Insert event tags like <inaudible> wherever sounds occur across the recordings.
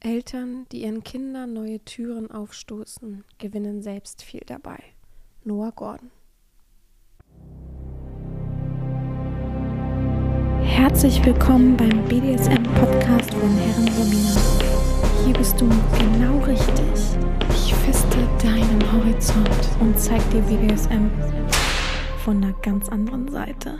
Eltern, die ihren Kindern neue Türen aufstoßen, gewinnen selbst viel dabei. Noah Gordon. Herzlich willkommen beim BDSM-Podcast von Herren Romina. Hier bist du genau richtig. Ich feste deinen Horizont und zeig dir BDSM von einer ganz anderen Seite.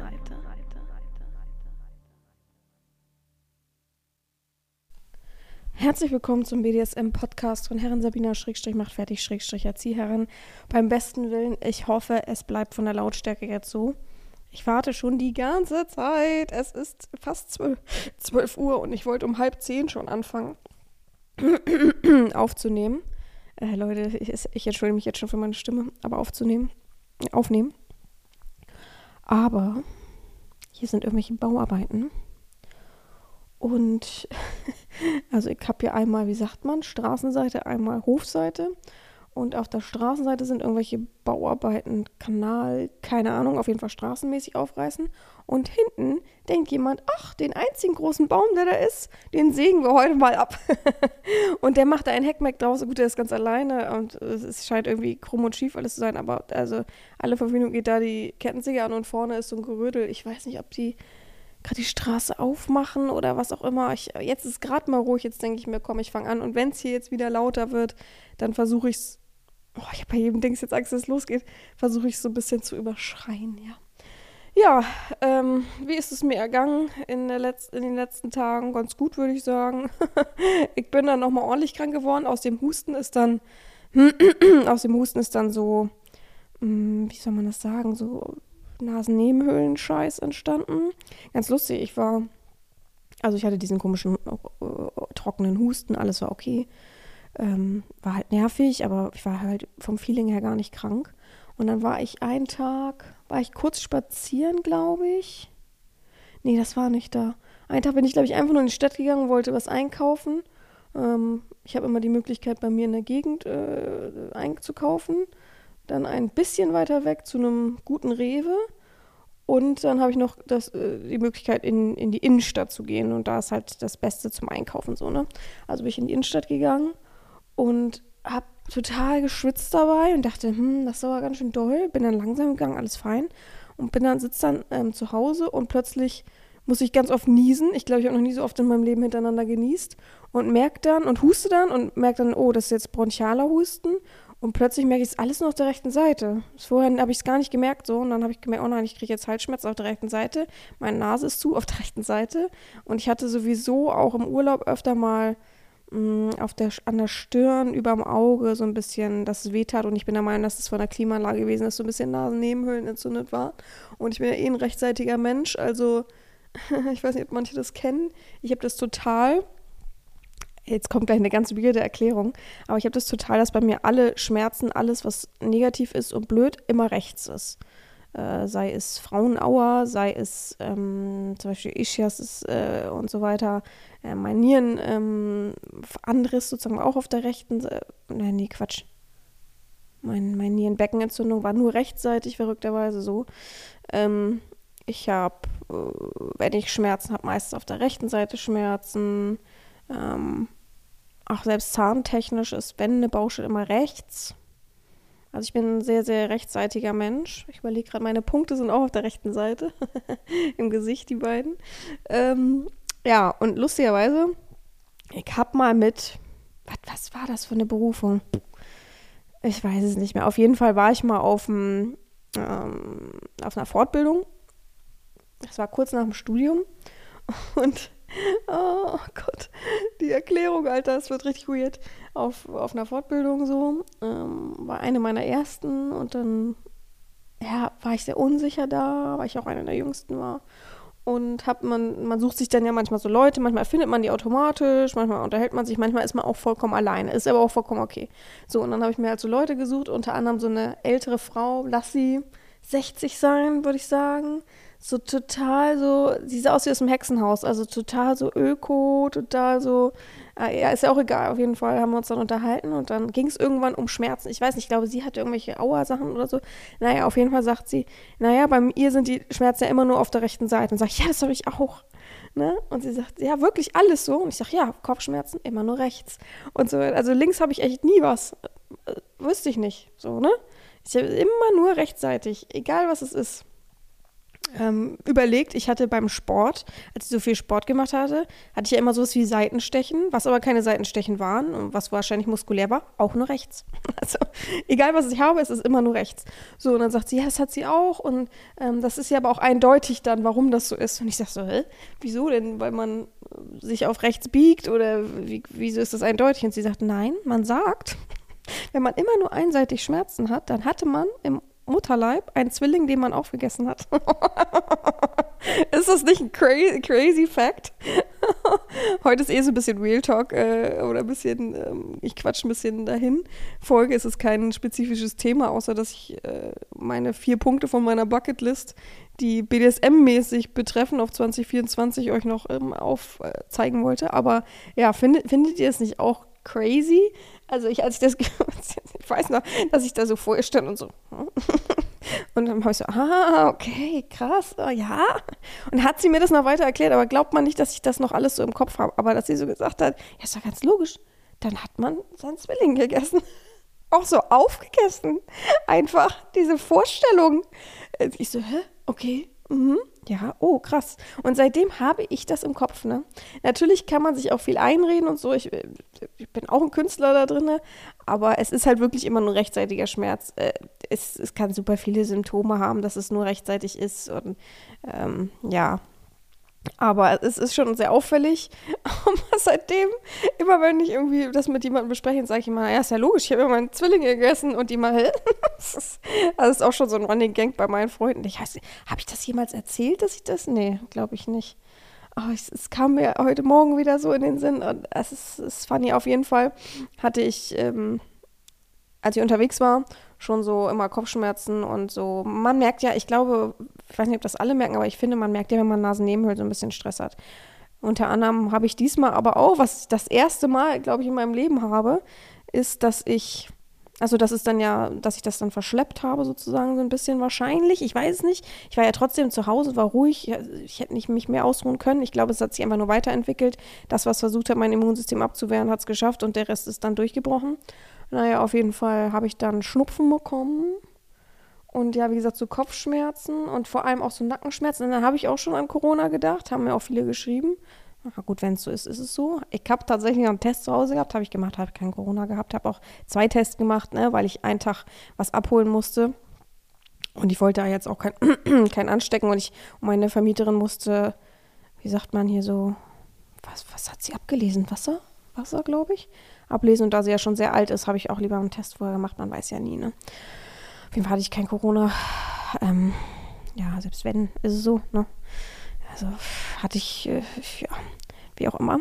Herzlich willkommen zum BDSM-Podcast von Herren Sabina Schrägstrich macht fertig Schrägstrich Erzieherin. Beim besten Willen, ich hoffe, es bleibt von der Lautstärke jetzt so. Ich warte schon die ganze Zeit. Es ist fast 12, 12 Uhr und ich wollte um halb zehn schon anfangen <clears throat> aufzunehmen. Äh, Leute, ich, ich entschuldige mich jetzt schon für meine Stimme, aber aufzunehmen, aufnehmen. Aber hier sind irgendwelche Bauarbeiten. Und <laughs> also ich habe hier einmal, wie sagt man, Straßenseite, einmal Hofseite. Und auf der Straßenseite sind irgendwelche Bauarbeiten, Kanal, keine Ahnung, auf jeden Fall straßenmäßig aufreißen. Und hinten denkt jemand, ach, den einzigen großen Baum, der da ist, den sägen wir heute mal ab. <laughs> und der macht da ein Heckmeck draus. Gut, der ist ganz alleine und es scheint irgendwie krumm und schief alles zu sein. Aber also alle fünf Minuten geht da die Kettensäge an und vorne ist so ein Gerödel. Ich weiß nicht, ob die gerade die Straße aufmachen oder was auch immer. Ich, jetzt ist gerade mal ruhig, jetzt denke ich mir, komm, ich fange an. Und wenn es hier jetzt wieder lauter wird, dann versuche ich es, oh, ich habe bei jedem Dings jetzt Angst, dass es losgeht, versuche ich es so ein bisschen zu überschreien, ja. Ja, ähm, wie ist es mir ergangen in, in den letzten Tagen? Ganz gut, würde ich sagen. <laughs> ich bin dann nochmal ordentlich krank geworden. Aus dem Husten ist dann, <clears throat> aus dem Husten ist dann so, hm, wie soll man das sagen, so Nasennebenhöhlen-Scheiß entstanden. Ganz lustig, ich war, also ich hatte diesen komischen äh, trockenen Husten, alles war okay. Ähm, war halt nervig, aber ich war halt vom Feeling her gar nicht krank. Und dann war ich einen Tag, war ich kurz spazieren, glaube ich. Nee, das war nicht da. Einen Tag bin ich, glaube ich, einfach nur in die Stadt gegangen, wollte was einkaufen. Ähm, ich habe immer die Möglichkeit, bei mir in der Gegend äh, einzukaufen dann ein bisschen weiter weg zu einem guten Rewe. Und dann habe ich noch das, äh, die Möglichkeit, in, in die Innenstadt zu gehen. Und da ist halt das Beste zum Einkaufen so, ne? Also bin ich in die Innenstadt gegangen und habe total geschwitzt dabei und dachte, hm, das ist aber ganz schön doll. Bin dann langsam gegangen, alles fein. Und bin dann, sitze dann ähm, zu Hause und plötzlich muss ich ganz oft niesen. Ich glaube, ich habe noch nie so oft in meinem Leben hintereinander genießt. Und merke dann und huste dann und merke dann, oh, das ist jetzt bronchialer Husten. Und plötzlich merke ich es alles nur auf der rechten Seite. Vorher habe ich es gar nicht gemerkt so. Und dann habe ich gemerkt, oh nein, ich kriege jetzt Halsschmerzen auf der rechten Seite. Meine Nase ist zu auf der <laughs> rechten Seite. Und ich hatte sowieso auch im Urlaub öfter mal mh, mm, auf der, an der Stirn, über dem Auge so ein bisschen, dass es wehtat. Und ich bin der Meinung, dass es von der Klimaanlage gewesen ist, so ein bisschen Nasennebenhöhlen entzündet war. Und ich bin ja eh ein rechtseitiger Mensch. Also <laughs> ich weiß nicht, ob manche das kennen. Ich habe das total jetzt kommt gleich eine ganz weirde Erklärung, aber ich habe das total, dass bei mir alle Schmerzen, alles, was negativ ist und blöd, immer rechts ist. Äh, sei es Frauenauer, sei es ähm, zum Beispiel Ischias äh, und so weiter, äh, mein Nieren, ähm, sozusagen auch auf der rechten Seite. Nein, nee, Quatsch. Mein, mein Nierenbeckenentzündung war nur rechtsseitig, verrückterweise so. Ähm, ich habe, äh, wenn ich Schmerzen habe, meistens auf der rechten Seite Schmerzen. Ähm, auch selbst zahntechnisch ist, wenn eine Baustelle immer rechts. Also ich bin ein sehr, sehr rechtsseitiger Mensch. Ich überlege gerade, meine Punkte sind auch auf der rechten Seite. <laughs> Im Gesicht, die beiden. Ähm, ja, und lustigerweise, ich habe mal mit, was, was war das für eine Berufung? Ich weiß es nicht mehr. Auf jeden Fall war ich mal auf, ähm, auf einer Fortbildung. Das war kurz nach dem Studium. <laughs> Und Oh Gott, die Erklärung, Alter, es wird richtig weird. Auf, auf einer Fortbildung so, ähm, war eine meiner ersten und dann, ja, war ich sehr unsicher da, weil ich auch eine der jüngsten war. Und hab man, man sucht sich dann ja manchmal so Leute, manchmal findet man die automatisch, manchmal unterhält man sich, manchmal ist man auch vollkommen alleine, ist aber auch vollkommen okay. So, und dann habe ich mir halt so Leute gesucht, unter anderem so eine ältere Frau, lass sie 60 sein, würde ich sagen so total so, sie sah aus wie aus dem Hexenhaus, also total so öko, total so, äh, ja, ist ja auch egal, auf jeden Fall haben wir uns dann unterhalten und dann ging es irgendwann um Schmerzen. Ich weiß nicht, ich glaube, sie hatte irgendwelche Auersachen oder so. Naja, auf jeden Fall sagt sie, naja, bei ihr sind die Schmerzen ja immer nur auf der rechten Seite. Und sage ich, ja, das habe ich auch. Ne? Und sie sagt, ja, wirklich alles so. Und ich sage, ja, Kopfschmerzen immer nur rechts. Und so, also links habe ich echt nie was. Äh, wüsste ich nicht. So, ne? Ich habe immer nur rechtzeitig, egal was es ist ähm, überlegt, ich hatte beim Sport, als ich so viel Sport gemacht hatte, hatte ich ja immer sowas wie Seitenstechen, was aber keine Seitenstechen waren was wahrscheinlich muskulär war, auch nur rechts. <laughs> Also egal, was ich habe, es ist immer nur rechts. So, und dann sagt sie, ja, das hat sie auch und ähm, das ist ja aber auch eindeutig dann, warum das so ist. Und ich sage so, hä, wieso denn? Weil man sich auf rechts biegt oder wie, wieso ist das eindeutig? Und sie sagt, nein, man sagt, <laughs> wenn man immer nur einseitig Schmerzen hat, dann hatte man im Mutterleib ein Zwilling, den man aufgegessen hat. <laughs> ist das nicht ein crazy, crazy Fact? <laughs> Heute ist eh so ein bisschen Real Talk äh, oder ein bisschen, ähm, ich quatsch ein bisschen dahin. Folge ist es kein spezifisches Thema, außer dass ich äh, meine vier Punkte von meiner Bucketlist, die BDSM-mäßig betreffen, auf 2024 euch noch ähm, aufzeigen wollte. Aber ja, findet, findet ihr es nicht auch crazy? Also ich, als ich das, <laughs> ich weiß noch, dass ich da so vor ihr stand und so. Hm? <laughs> Und dann habe ich so, ah, okay, krass, oh, ja. Und hat sie mir das noch weiter erklärt, aber glaubt man nicht, dass ich das noch alles so im Kopf habe. Aber dass sie so gesagt hat, ja, ist doch ganz logisch. Dann hat man seinen Zwilling gegessen. <laughs> Auch so aufgegessen. Einfach diese Vorstellung. Ich so, hä? Okay. Mhm. Ja, oh, krass. Und seitdem habe ich das im Kopf, ne? Natürlich kann man sich auch viel einreden und so. Ich, ich bin auch ein Künstler da drin, aber es ist halt wirklich immer nur rechtzeitiger Schmerz. Äh, es, es kann super viele Symptome haben, dass es nur rechtzeitig ist. Und ähm, ja, aber es ist schon sehr auffällig. <laughs> Aber seitdem, immer wenn ich irgendwie das mit jemandem bespreche, sage ich immer, ja, ist ja logisch, ich habe ja meinen Zwilling gegessen und die mal, <laughs> das ist, auch schon so ein Running Gang bei meinen Freunden. Ich weiß, habe ich das jemals erzählt, dass ich das? Nee, glaube ich nicht. Aber es, es, kam mir heute Morgen wieder so in den Sinn und es ist, ist funny. Auf jeden Fall hatte ich, ähm, als ich unterwegs war, schon so immer Kopfschmerzen und so. Man merkt ja, ich glaube, ich weiß nicht, ob das alle merken, aber ich finde, man merkt ja, wenn man Nasennebenhöhlen so ein bisschen Stress hat. Unter anderem habe ich diesmal aber auch, was ich das erste Mal, glaube ich, in meinem Leben habe, ist, dass ich, also das ist dann ja, dass ich das dann verschleppt habe, sozusagen so ein bisschen wahrscheinlich. Ich weiß es nicht. Ich war ja trotzdem zu Hause, war ruhig. Ich hätte nicht mich mehr ausruhen können. Ich glaube, es hat sich einfach nur weiterentwickelt. Das, was versucht hat, mein Immunsystem abzuwehren, hat es geschafft und der Rest ist dann durchgebrochen. Naja, auf jeden Fall habe ich dann Schnupfen bekommen. Und ja, wie gesagt, so Kopfschmerzen und vor allem auch so Nackenschmerzen. Und dann habe ich auch schon an Corona gedacht, haben mir auch viele geschrieben. Na gut, wenn es so ist, ist es so. Ich habe tatsächlich einen Test zu Hause gehabt, habe ich gemacht, habe kein Corona gehabt, habe auch zwei Tests gemacht, ne, weil ich einen Tag was abholen musste. Und ich wollte da jetzt auch kein, <clears throat> kein anstecken und ich meine Vermieterin musste, wie sagt man hier so, was, was hat sie abgelesen? Wasser? Wasser, glaube ich ablesen. Und da sie ja schon sehr alt ist, habe ich auch lieber einen Test vorher gemacht. Man weiß ja nie, ne? Auf jeden Fall hatte ich kein Corona. Ähm, ja, selbst wenn, ist es so, ne? Also hatte ich, äh, ja, wie auch immer.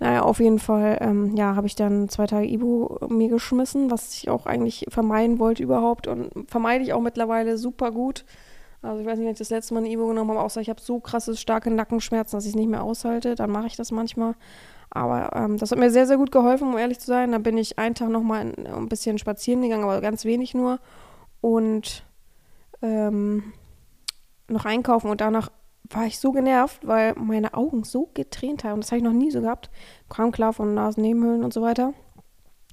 Naja, auf jeden Fall, ähm, ja, habe ich dann zwei Tage Ibu mir geschmissen, was ich auch eigentlich vermeiden wollte überhaupt und vermeide ich auch mittlerweile super gut. Also ich weiß nicht, wenn ich das letzte Mal eine Ibu genommen habe, außer ich habe so krasse, starke Nackenschmerzen, dass ich es nicht mehr aushalte, dann mache ich das manchmal. Aber ähm, das hat mir sehr, sehr gut geholfen, um ehrlich zu sein. Da bin ich einen Tag nochmal ein bisschen spazieren gegangen, aber ganz wenig nur. Und ähm, noch einkaufen und danach war ich so genervt, weil meine Augen so getränt haben. Das habe ich noch nie so gehabt. Kam klar von Nasennebenhöhlen und so weiter.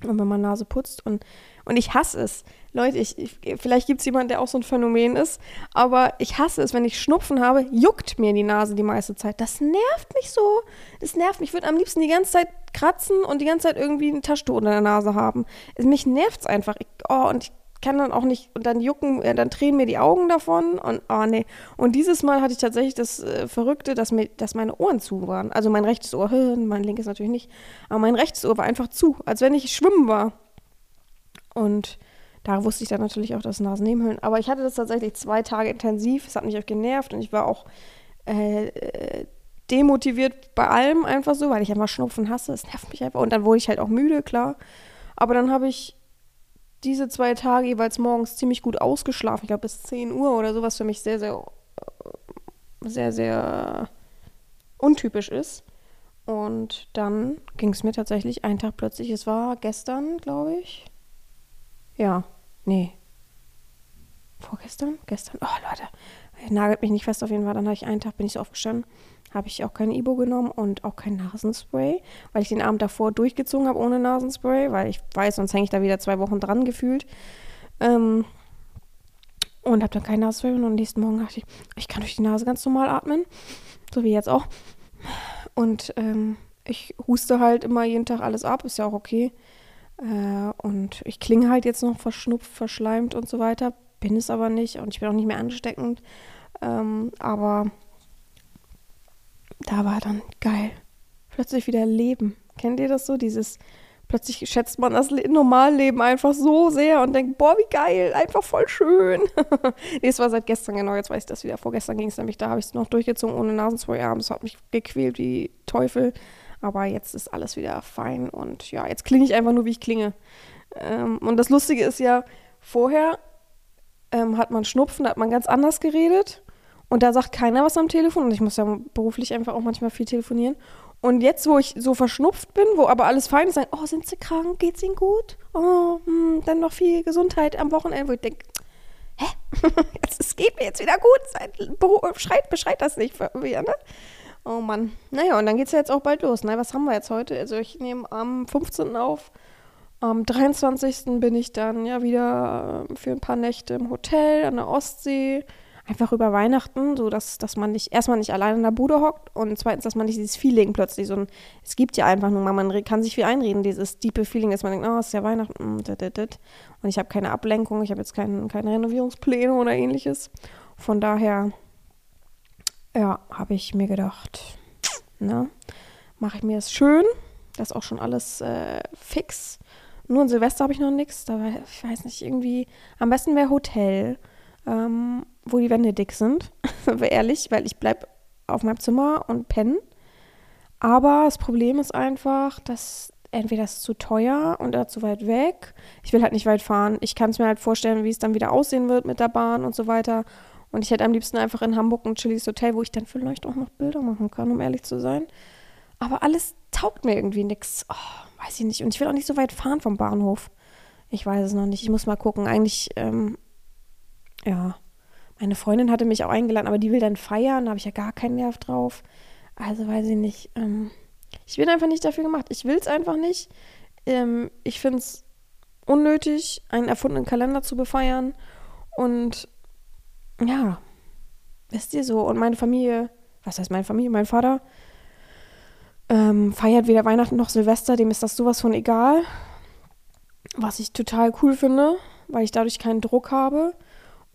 Und wenn man Nase putzt und und ich hasse es. Leute, ich, ich vielleicht gibt es jemanden, der auch so ein Phänomen ist, aber ich hasse es, wenn ich Schnupfen habe, juckt mir die Nase die meiste Zeit. Das nervt mich so. Das nervt mich. Ich würde am liebsten die ganze Zeit kratzen und die ganze Zeit irgendwie ein Taschentuch unter der Nase haben. Es, mich nervt es einfach. Ich, oh, und ich kann dann auch nicht, und dann jucken, äh, dann drehen mir die Augen davon und oh nee. Und dieses Mal hatte ich tatsächlich das äh, Verrückte, dass, mir, dass meine Ohren zu waren. Also mein rechtes Ohr, <laughs> mein linkes natürlich nicht, aber mein rechtes Ohr war einfach zu, als wenn ich schwimmen war. Und da wusste ich dann natürlich auch das Nasennebenhöhlen. Aber ich hatte das tatsächlich zwei Tage intensiv. Es hat mich auch genervt und ich war auch äh, demotiviert bei allem einfach so, weil ich einfach Schnupfen hasse. Es nervt mich einfach. Und dann wurde ich halt auch müde, klar. Aber dann habe ich diese zwei Tage jeweils morgens ziemlich gut ausgeschlafen. Ich glaube bis 10 Uhr oder sowas für mich sehr, sehr sehr, sehr untypisch ist. Und dann ging es mir tatsächlich einen Tag plötzlich, es war gestern, glaube ich. Ja, nee. Vorgestern? Gestern? Oh, Leute, nagelt mich nicht fest auf jeden Fall. Dann habe ich einen Tag, bin ich so aufgestanden, habe ich auch kein Ibo genommen und auch kein Nasenspray, weil ich den Abend davor durchgezogen habe ohne Nasenspray, weil ich weiß, sonst hänge ich da wieder zwei Wochen dran gefühlt. Ähm, und habe dann kein Nasenspray und am nächsten Morgen dachte ich, ich kann durch die Nase ganz normal atmen, so wie jetzt auch. Und ähm, ich huste halt immer jeden Tag alles ab, ist ja auch okay. Äh, und ich klinge halt jetzt noch verschnupft, verschleimt und so weiter, bin es aber nicht und ich bin auch nicht mehr ansteckend. Ähm, aber da war dann geil. Plötzlich wieder Leben. Kennt ihr das so? Dieses, plötzlich schätzt man das Normalleben einfach so sehr und denkt, boah, wie geil, einfach voll schön. <laughs> nee, es war seit gestern genau, jetzt weiß ich das wieder. Vorgestern ging es nämlich, da habe ich es noch durchgezogen ohne Nasenspray abends, hat mich gequält wie Teufel. Aber jetzt ist alles wieder fein und ja, jetzt klinge ich einfach nur, wie ich klinge. Ähm, und das Lustige ist ja, vorher ähm, hat man Schnupfen, da hat man ganz anders geredet. Und da sagt keiner was am Telefon. Und ich muss ja beruflich einfach auch manchmal viel telefonieren. Und jetzt, wo ich so verschnupft bin, wo aber alles fein ist, sagen, oh, sind Sie krank? Geht's Ihnen gut? Oh, hm, dann noch viel Gesundheit am Wochenende. Wo ich denke, hä? <laughs> es geht mir jetzt wieder gut. Schreit, beschreit das nicht für mir, ne? Oh Mann. Naja, und dann geht's ja jetzt auch bald los. Ne? Was haben wir jetzt heute? Also ich nehme am 15. auf. Am 23. bin ich dann ja wieder äh, für ein paar Nächte im Hotel an der Ostsee einfach über Weihnachten, so dass, dass man nicht erstmal nicht allein in der Bude hockt und zweitens, dass man nicht dieses Feeling plötzlich so ein, es gibt ja einfach nur mal, man kann sich viel einreden, dieses diepe Feeling, dass man denkt, oh, es ist ja Weihnachten, mm, und ich habe keine Ablenkung, ich habe jetzt kein, keine Renovierungspläne oder ähnliches. Von daher, ja, habe ich mir gedacht, ne, mache ich mir es schön, das ist auch schon alles äh, fix. Nur ein Silvester habe ich noch nichts, da ich weiß nicht, irgendwie, am besten wäre Hotel. Ähm, wo die Wände dick sind, <laughs> ehrlich, weil ich bleibe auf meinem Zimmer und penne. Aber das Problem ist einfach, dass entweder ist zu teuer und zu weit weg. Ich will halt nicht weit fahren. Ich kann es mir halt vorstellen, wie es dann wieder aussehen wird mit der Bahn und so weiter. Und ich hätte am liebsten einfach in Hamburg ein chilliges Hotel, wo ich dann vielleicht auch noch Bilder machen kann, um ehrlich zu sein. Aber alles taugt mir irgendwie nichts. Oh, weiß ich nicht. Und ich will auch nicht so weit fahren vom Bahnhof. Ich weiß es noch nicht. Ich muss mal gucken. Eigentlich, ähm, ja, meine Freundin hatte mich auch eingeladen, aber die will dann feiern, da habe ich ja gar keinen Nerv drauf. Also weiß ich nicht. Ähm, ich bin einfach nicht dafür gemacht. Ich will es einfach nicht. Ähm, ich finde es unnötig, einen erfundenen Kalender zu befeiern. Und ja, wisst ihr so. Und meine Familie, was heißt meine Familie? Mein Vater ähm, feiert weder Weihnachten noch Silvester, dem ist das sowas von egal. Was ich total cool finde, weil ich dadurch keinen Druck habe.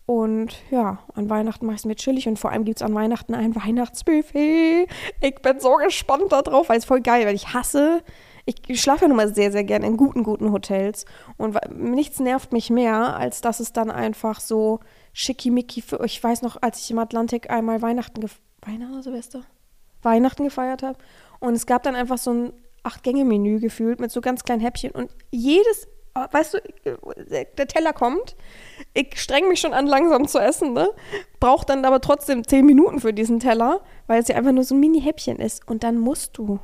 Und ja, an Weihnachten mache ich es mir chillig und vor allem gibt es an Weihnachten ein <laughs> Weihnachtsbuffet. Ich bin so gespannt darauf, weil es voll geil, weil ich hasse, ich schlafe ja nun mal sehr, sehr gerne in guten, guten Hotels und nichts nervt mich mehr, als dass es dann einfach so schickimicki für, ich weiß noch, als ich im Atlantik einmal Weihnachten, Weihnachten Silvester? Weihnachten gefeiert habe und es gab dann einfach so ein Acht-Gänge-Menü gefühlt mit so ganz kleinen Häppchen und jedes weißt du, der Teller kommt, ich streng mich schon an, langsam zu essen, ne? Brauch dann aber trotzdem zehn Minuten für diesen Teller, weil es ja einfach nur so ein Mini-Häppchen ist. Und dann musst du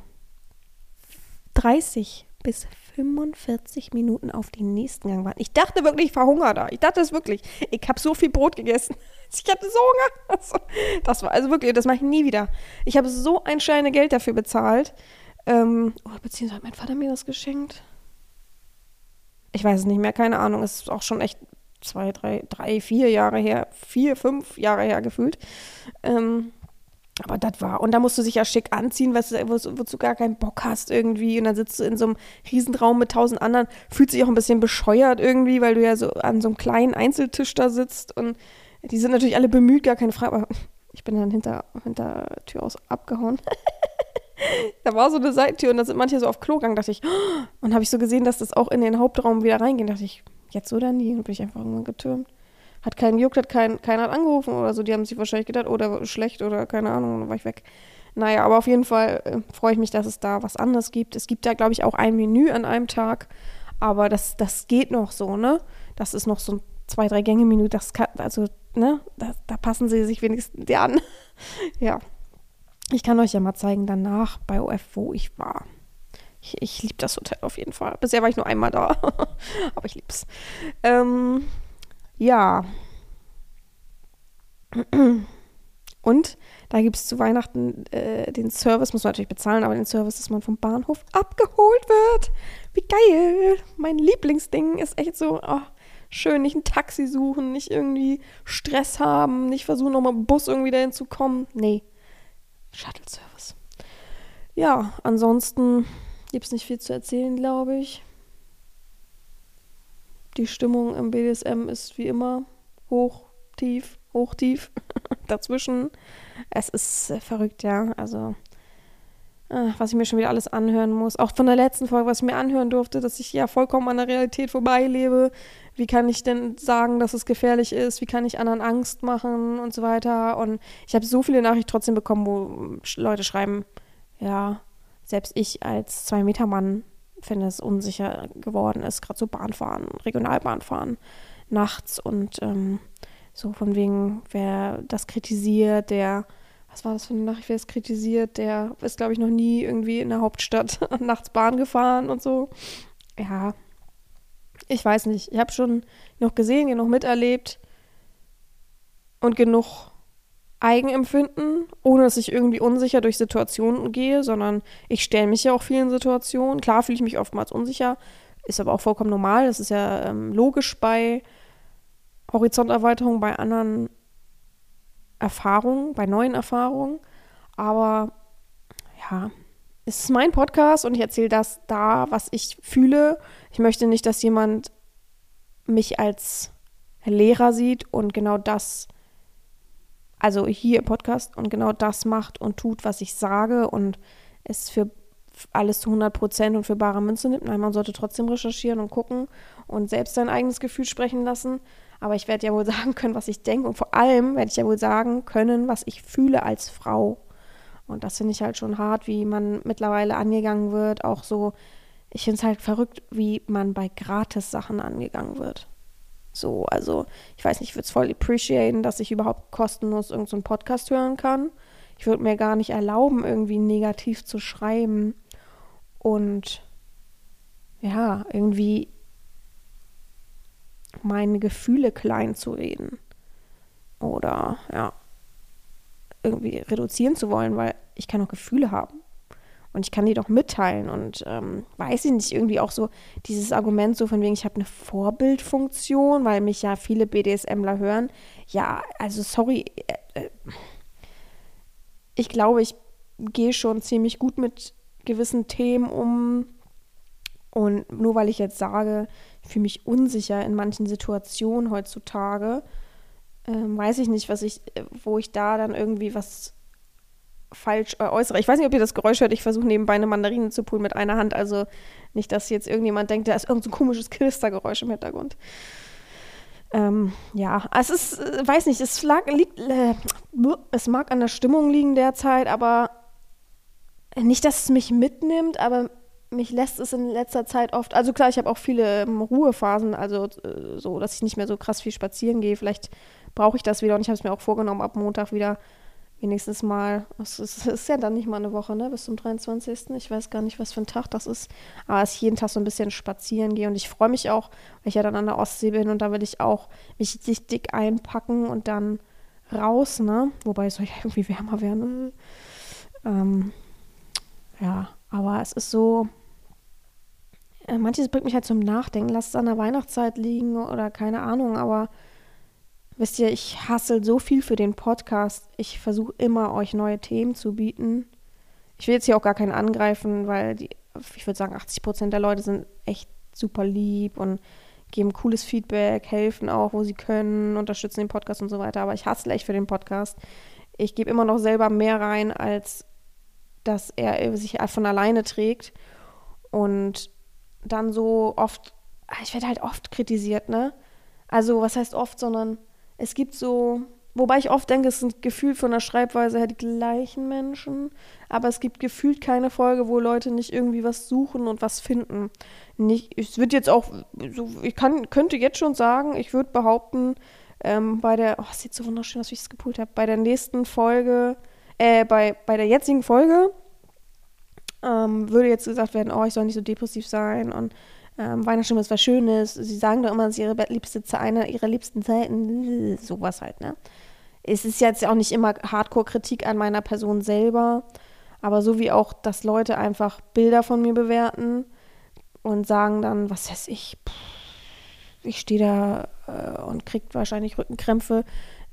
30 bis 45 Minuten auf den nächsten Gang warten. Ich dachte wirklich, ich verhungere da. Ich dachte es wirklich. Ich habe so viel Brot gegessen. <laughs> Ich hatte so Hunger. Also, das war also wirklich, das mache ich nie wieder. Ich habe so ein Scheine Geld dafür bezahlt. Ähm, oder beziehungsweise hat mein Vater mir das geschenkt ich weiß es nicht mehr, keine Ahnung, es ist auch schon echt zwei, drei, drei, vier Jahre her, vier, fünf Jahre her gefühlt. Ähm, aber das war, und da musst du sich ja schick anziehen, weißt du, wozu, gar keinen Bock hast irgendwie. Und dann sitzt du in so einem Riesenraum mit tausend anderen, fühlt sich auch ein bisschen bescheuert irgendwie, weil du ja so an so einem kleinen Einzeltisch da sitzt. Und die sind natürlich alle bemüht, gar keine Frage. Aber ich bin dann hinter, hinter Tür aus abgehauen. <laughs> da war so eine Seitentür und da sind manche so auf Klo gegangen, dachte ich, und habe ich so gesehen, dass das auch in den Hauptraum wieder reingeht, dachte ich, jetzt oder nie? Und bin ich einfach irgendwann getürmt. Hat keinen juckt, hat kein, keiner hat angerufen oder so, die haben sich wahrscheinlich gedacht, oh, der war schlecht oder keine Ahnung, dann war ich weg. Naja, aber auf jeden Fall äh, freue ich mich, dass es da was anderes gibt. Es gibt da, glaube ich, auch ein Menü an einem Tag, aber das, das geht noch so, ne? Das ist noch so ein zwei, drei Gänge-Menü, das kann, also ne, da, da passen sie sich wenigstens an. <laughs> ja. Ich kann euch ja mal zeigen danach bei OF, wo ich war. Ich, ich liebe das Hotel auf jeden Fall. Bisher war ich nur einmal da, <laughs> aber ich liebe es. Ähm, ja. Und da gibt es zu Weihnachten äh, den Service, muss man natürlich bezahlen, aber den Service, dass man vom Bahnhof abgeholt wird. Wie geil! Mein Lieblingsding ist echt so, oh, schön, nicht ein Taxi suchen, nicht irgendwie Stress haben, nicht versuchen, nochmal mit dem Bus irgendwie dahin zu kommen. Nee, Shuttle-Service. Ja, ansonsten gibt es nicht viel zu erzählen, glaube ich. Die Stimmung im BDSM ist wie immer hoch, tief, hoch, tief. <laughs> Dazwischen. Es ist verrückt, ja. Also, äh, was ich mir schon wieder alles anhören muss. Auch von der letzten Folge, was ich mir anhören durfte, dass ich ja vollkommen an der Realität vorbeilebe. Wie kann ich denn sagen, dass es gefährlich ist? Wie kann ich anderen Angst machen und so weiter? Und ich habe so viele Nachrichten trotzdem bekommen, wo Leute schreiben, ja, selbst ich als Zwei-Meter-Mann finde es unsicher geworden ist, gerade so Bahnfahren, Regionalbahnfahren nachts und ähm, so von wegen, wer das kritisiert, der, was war das für eine Nachricht, wer es kritisiert, der ist, glaube ich, noch nie irgendwie in der Hauptstadt <laughs> nachts Bahn gefahren und so. Ja, ich weiß nicht. Ich habe schon noch gesehen, genug miterlebt und genug Eigenempfinden, ohne dass ich irgendwie unsicher durch Situationen gehe, sondern ich stelle mich ja auch vielen Situationen. Klar fühle ich mich oftmals unsicher, ist aber auch vollkommen normal. Das ist ja ähm, logisch bei Horizonterweiterung, bei anderen Erfahrungen, bei neuen Erfahrungen. Aber ja, es ist mein Podcast und ich erzähle das da, was ich fühle. Ich möchte nicht, dass jemand mich als Lehrer sieht und genau das also hier im Podcast und genau das macht und tut, was ich sage und es für alles zu 100 Prozent und für bare Münze nimmt. Nein, man sollte trotzdem recherchieren und gucken und selbst sein eigenes Gefühl sprechen lassen. Aber ich werde ja wohl <laughs> sagen können, was ich denke und vor allem werde ich ja wohl sagen können, was ich fühle als Frau. Und das finde ich halt schon hart, wie man mittlerweile angegangen wird. Auch so, ich finde es halt verrückt, wie man bei Gratis-Sachen angegangen wird. So, also ich weiß nicht, ich würde es voll appreciaten, dass ich überhaupt kostenlos irgendeinen so Podcast hören kann. Ich würde mir gar nicht erlauben, irgendwie negativ zu schreiben und ja, irgendwie meine Gefühle klein zu reden oder ja, irgendwie reduzieren zu wollen, weil ich kann auch Gefühle haben. Und ich kann die doch mitteilen. Und ähm, weiß ich nicht, irgendwie auch so dieses Argument so von wegen, ich habe eine Vorbildfunktion, weil mich ja viele BDSMler hören. Ja, also sorry. Äh, äh, ich glaube, ich gehe schon ziemlich gut mit gewissen Themen um. Und nur weil ich jetzt sage, ich fühle mich unsicher in manchen Situationen heutzutage, ähm, weiß ich nicht, was ich, äh, wo ich da dann irgendwie was falsch äh, äußere. Ich weiß nicht, ob ihr das Geräusch hört. Ich versuche nebenbei eine Mandarine zu poolen mit einer Hand. Also nicht, dass jetzt irgendjemand denkt, da ist irgendein so komisches Knistergeräusch im Hintergrund. Ähm, ja, es ist, äh, weiß nicht, es, lag, liegt, äh, es mag an der Stimmung liegen derzeit, aber nicht, dass es mich mitnimmt, aber mich lässt es in letzter Zeit oft, also klar, ich habe auch viele ähm, Ruhephasen, also äh, so, dass ich nicht mehr so krass viel spazieren gehe. Vielleicht brauche ich das wieder und ich habe es mir auch vorgenommen, ab Montag wieder wenigstens mal, es ist, ist, ja dann nicht mal eine Woche, ne, bis zum 23. Ich weiß gar nicht, was für ein Tag das ist, aber dass ich jeden Tag so ein bisschen spazieren gehe und ich freue mich auch, weil ich ja dann an der Ostsee bin und da will ich auch mich dick einpacken und dann raus, ne, wobei es soll ja irgendwie wärmer werden. Ähm, ja, aber es ist so, äh, manches bringt mich halt zum Nachdenken, lass es an der Weihnachtszeit liegen oder keine Ahnung, aber Wisst ihr, ich hassel so viel für den Podcast. Ich versuche immer, euch neue Themen zu bieten. Ich will jetzt hier auch gar keinen angreifen, weil die, ich würde sagen, 80 Prozent der Leute sind echt super lieb und geben cooles Feedback, helfen auch, wo sie können, unterstützen den Podcast und so weiter. Aber ich hasse echt für den Podcast. Ich gebe immer noch selber mehr rein, als dass er sich von alleine trägt. Und dann so oft, ich werde halt oft kritisiert, ne? Also, was heißt oft, sondern es gibt so, wobei ich oft denke, es sind gefühlt von der Schreibweise her die gleichen Menschen, aber es gibt gefühlt keine Folge, wo Leute nicht irgendwie was suchen und was finden. Nicht, es wird jetzt auch, so, ich kann, könnte jetzt schon sagen, ich würde behaupten, ähm, bei der, oh, es sieht so wunderschön aus, wie ich es gepult habe, bei der nächsten Folge, äh, bei, bei der jetzigen Folge ähm, würde jetzt gesagt werden, oh, ich soll nicht so depressiv sein und ähm, Weihnachtsstimmung ist was Schönes. Sie sagen doch immer, es ist ihre liebste eine ihrer liebsten Zeiten, sowas halt, ne? Es ist jetzt auch nicht immer Hardcore-Kritik an meiner Person selber, aber so wie auch, dass Leute einfach Bilder von mir bewerten und sagen dann, was weiß ich, pff, ich stehe da äh, und kriegt wahrscheinlich Rückenkrämpfe.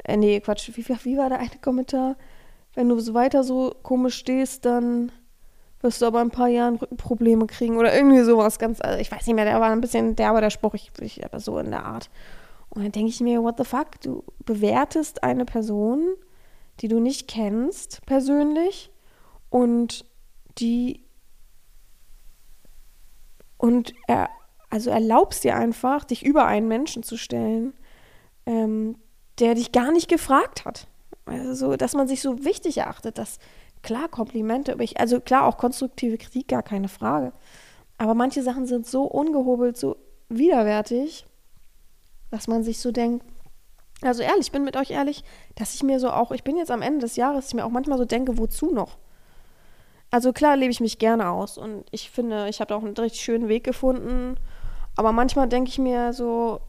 Äh, nee, Quatsch, wie, wie war der eine Kommentar? Wenn du so weiter so komisch stehst, dann wirst du aber in ein paar Jahren Rückenprobleme kriegen oder irgendwie sowas ganz, also ich weiß nicht mehr, der war ein bisschen derber, der Spruch, ich, ich aber so in der Art. Und dann denke ich mir, what the fuck, du bewertest eine Person, die du nicht kennst persönlich und die und er also erlaubst dir einfach, dich über einen Menschen zu stellen, ähm, der dich gar nicht gefragt hat. Also, so, dass man sich so wichtig erachtet, dass klar Komplimente, also klar auch konstruktive Kritik, gar keine Frage. Aber manche Sachen sind so ungehobelt, so widerwärtig, dass man sich so denkt, also ehrlich, ich bin mit euch ehrlich, dass ich mir so auch, ich bin jetzt am Ende des Jahres, ich mir auch manchmal so denke, wozu noch? Also klar lebe ich mich gerne aus und ich finde, ich habe da auch einen richtig schönen Weg gefunden aber manchmal denke ich mir so,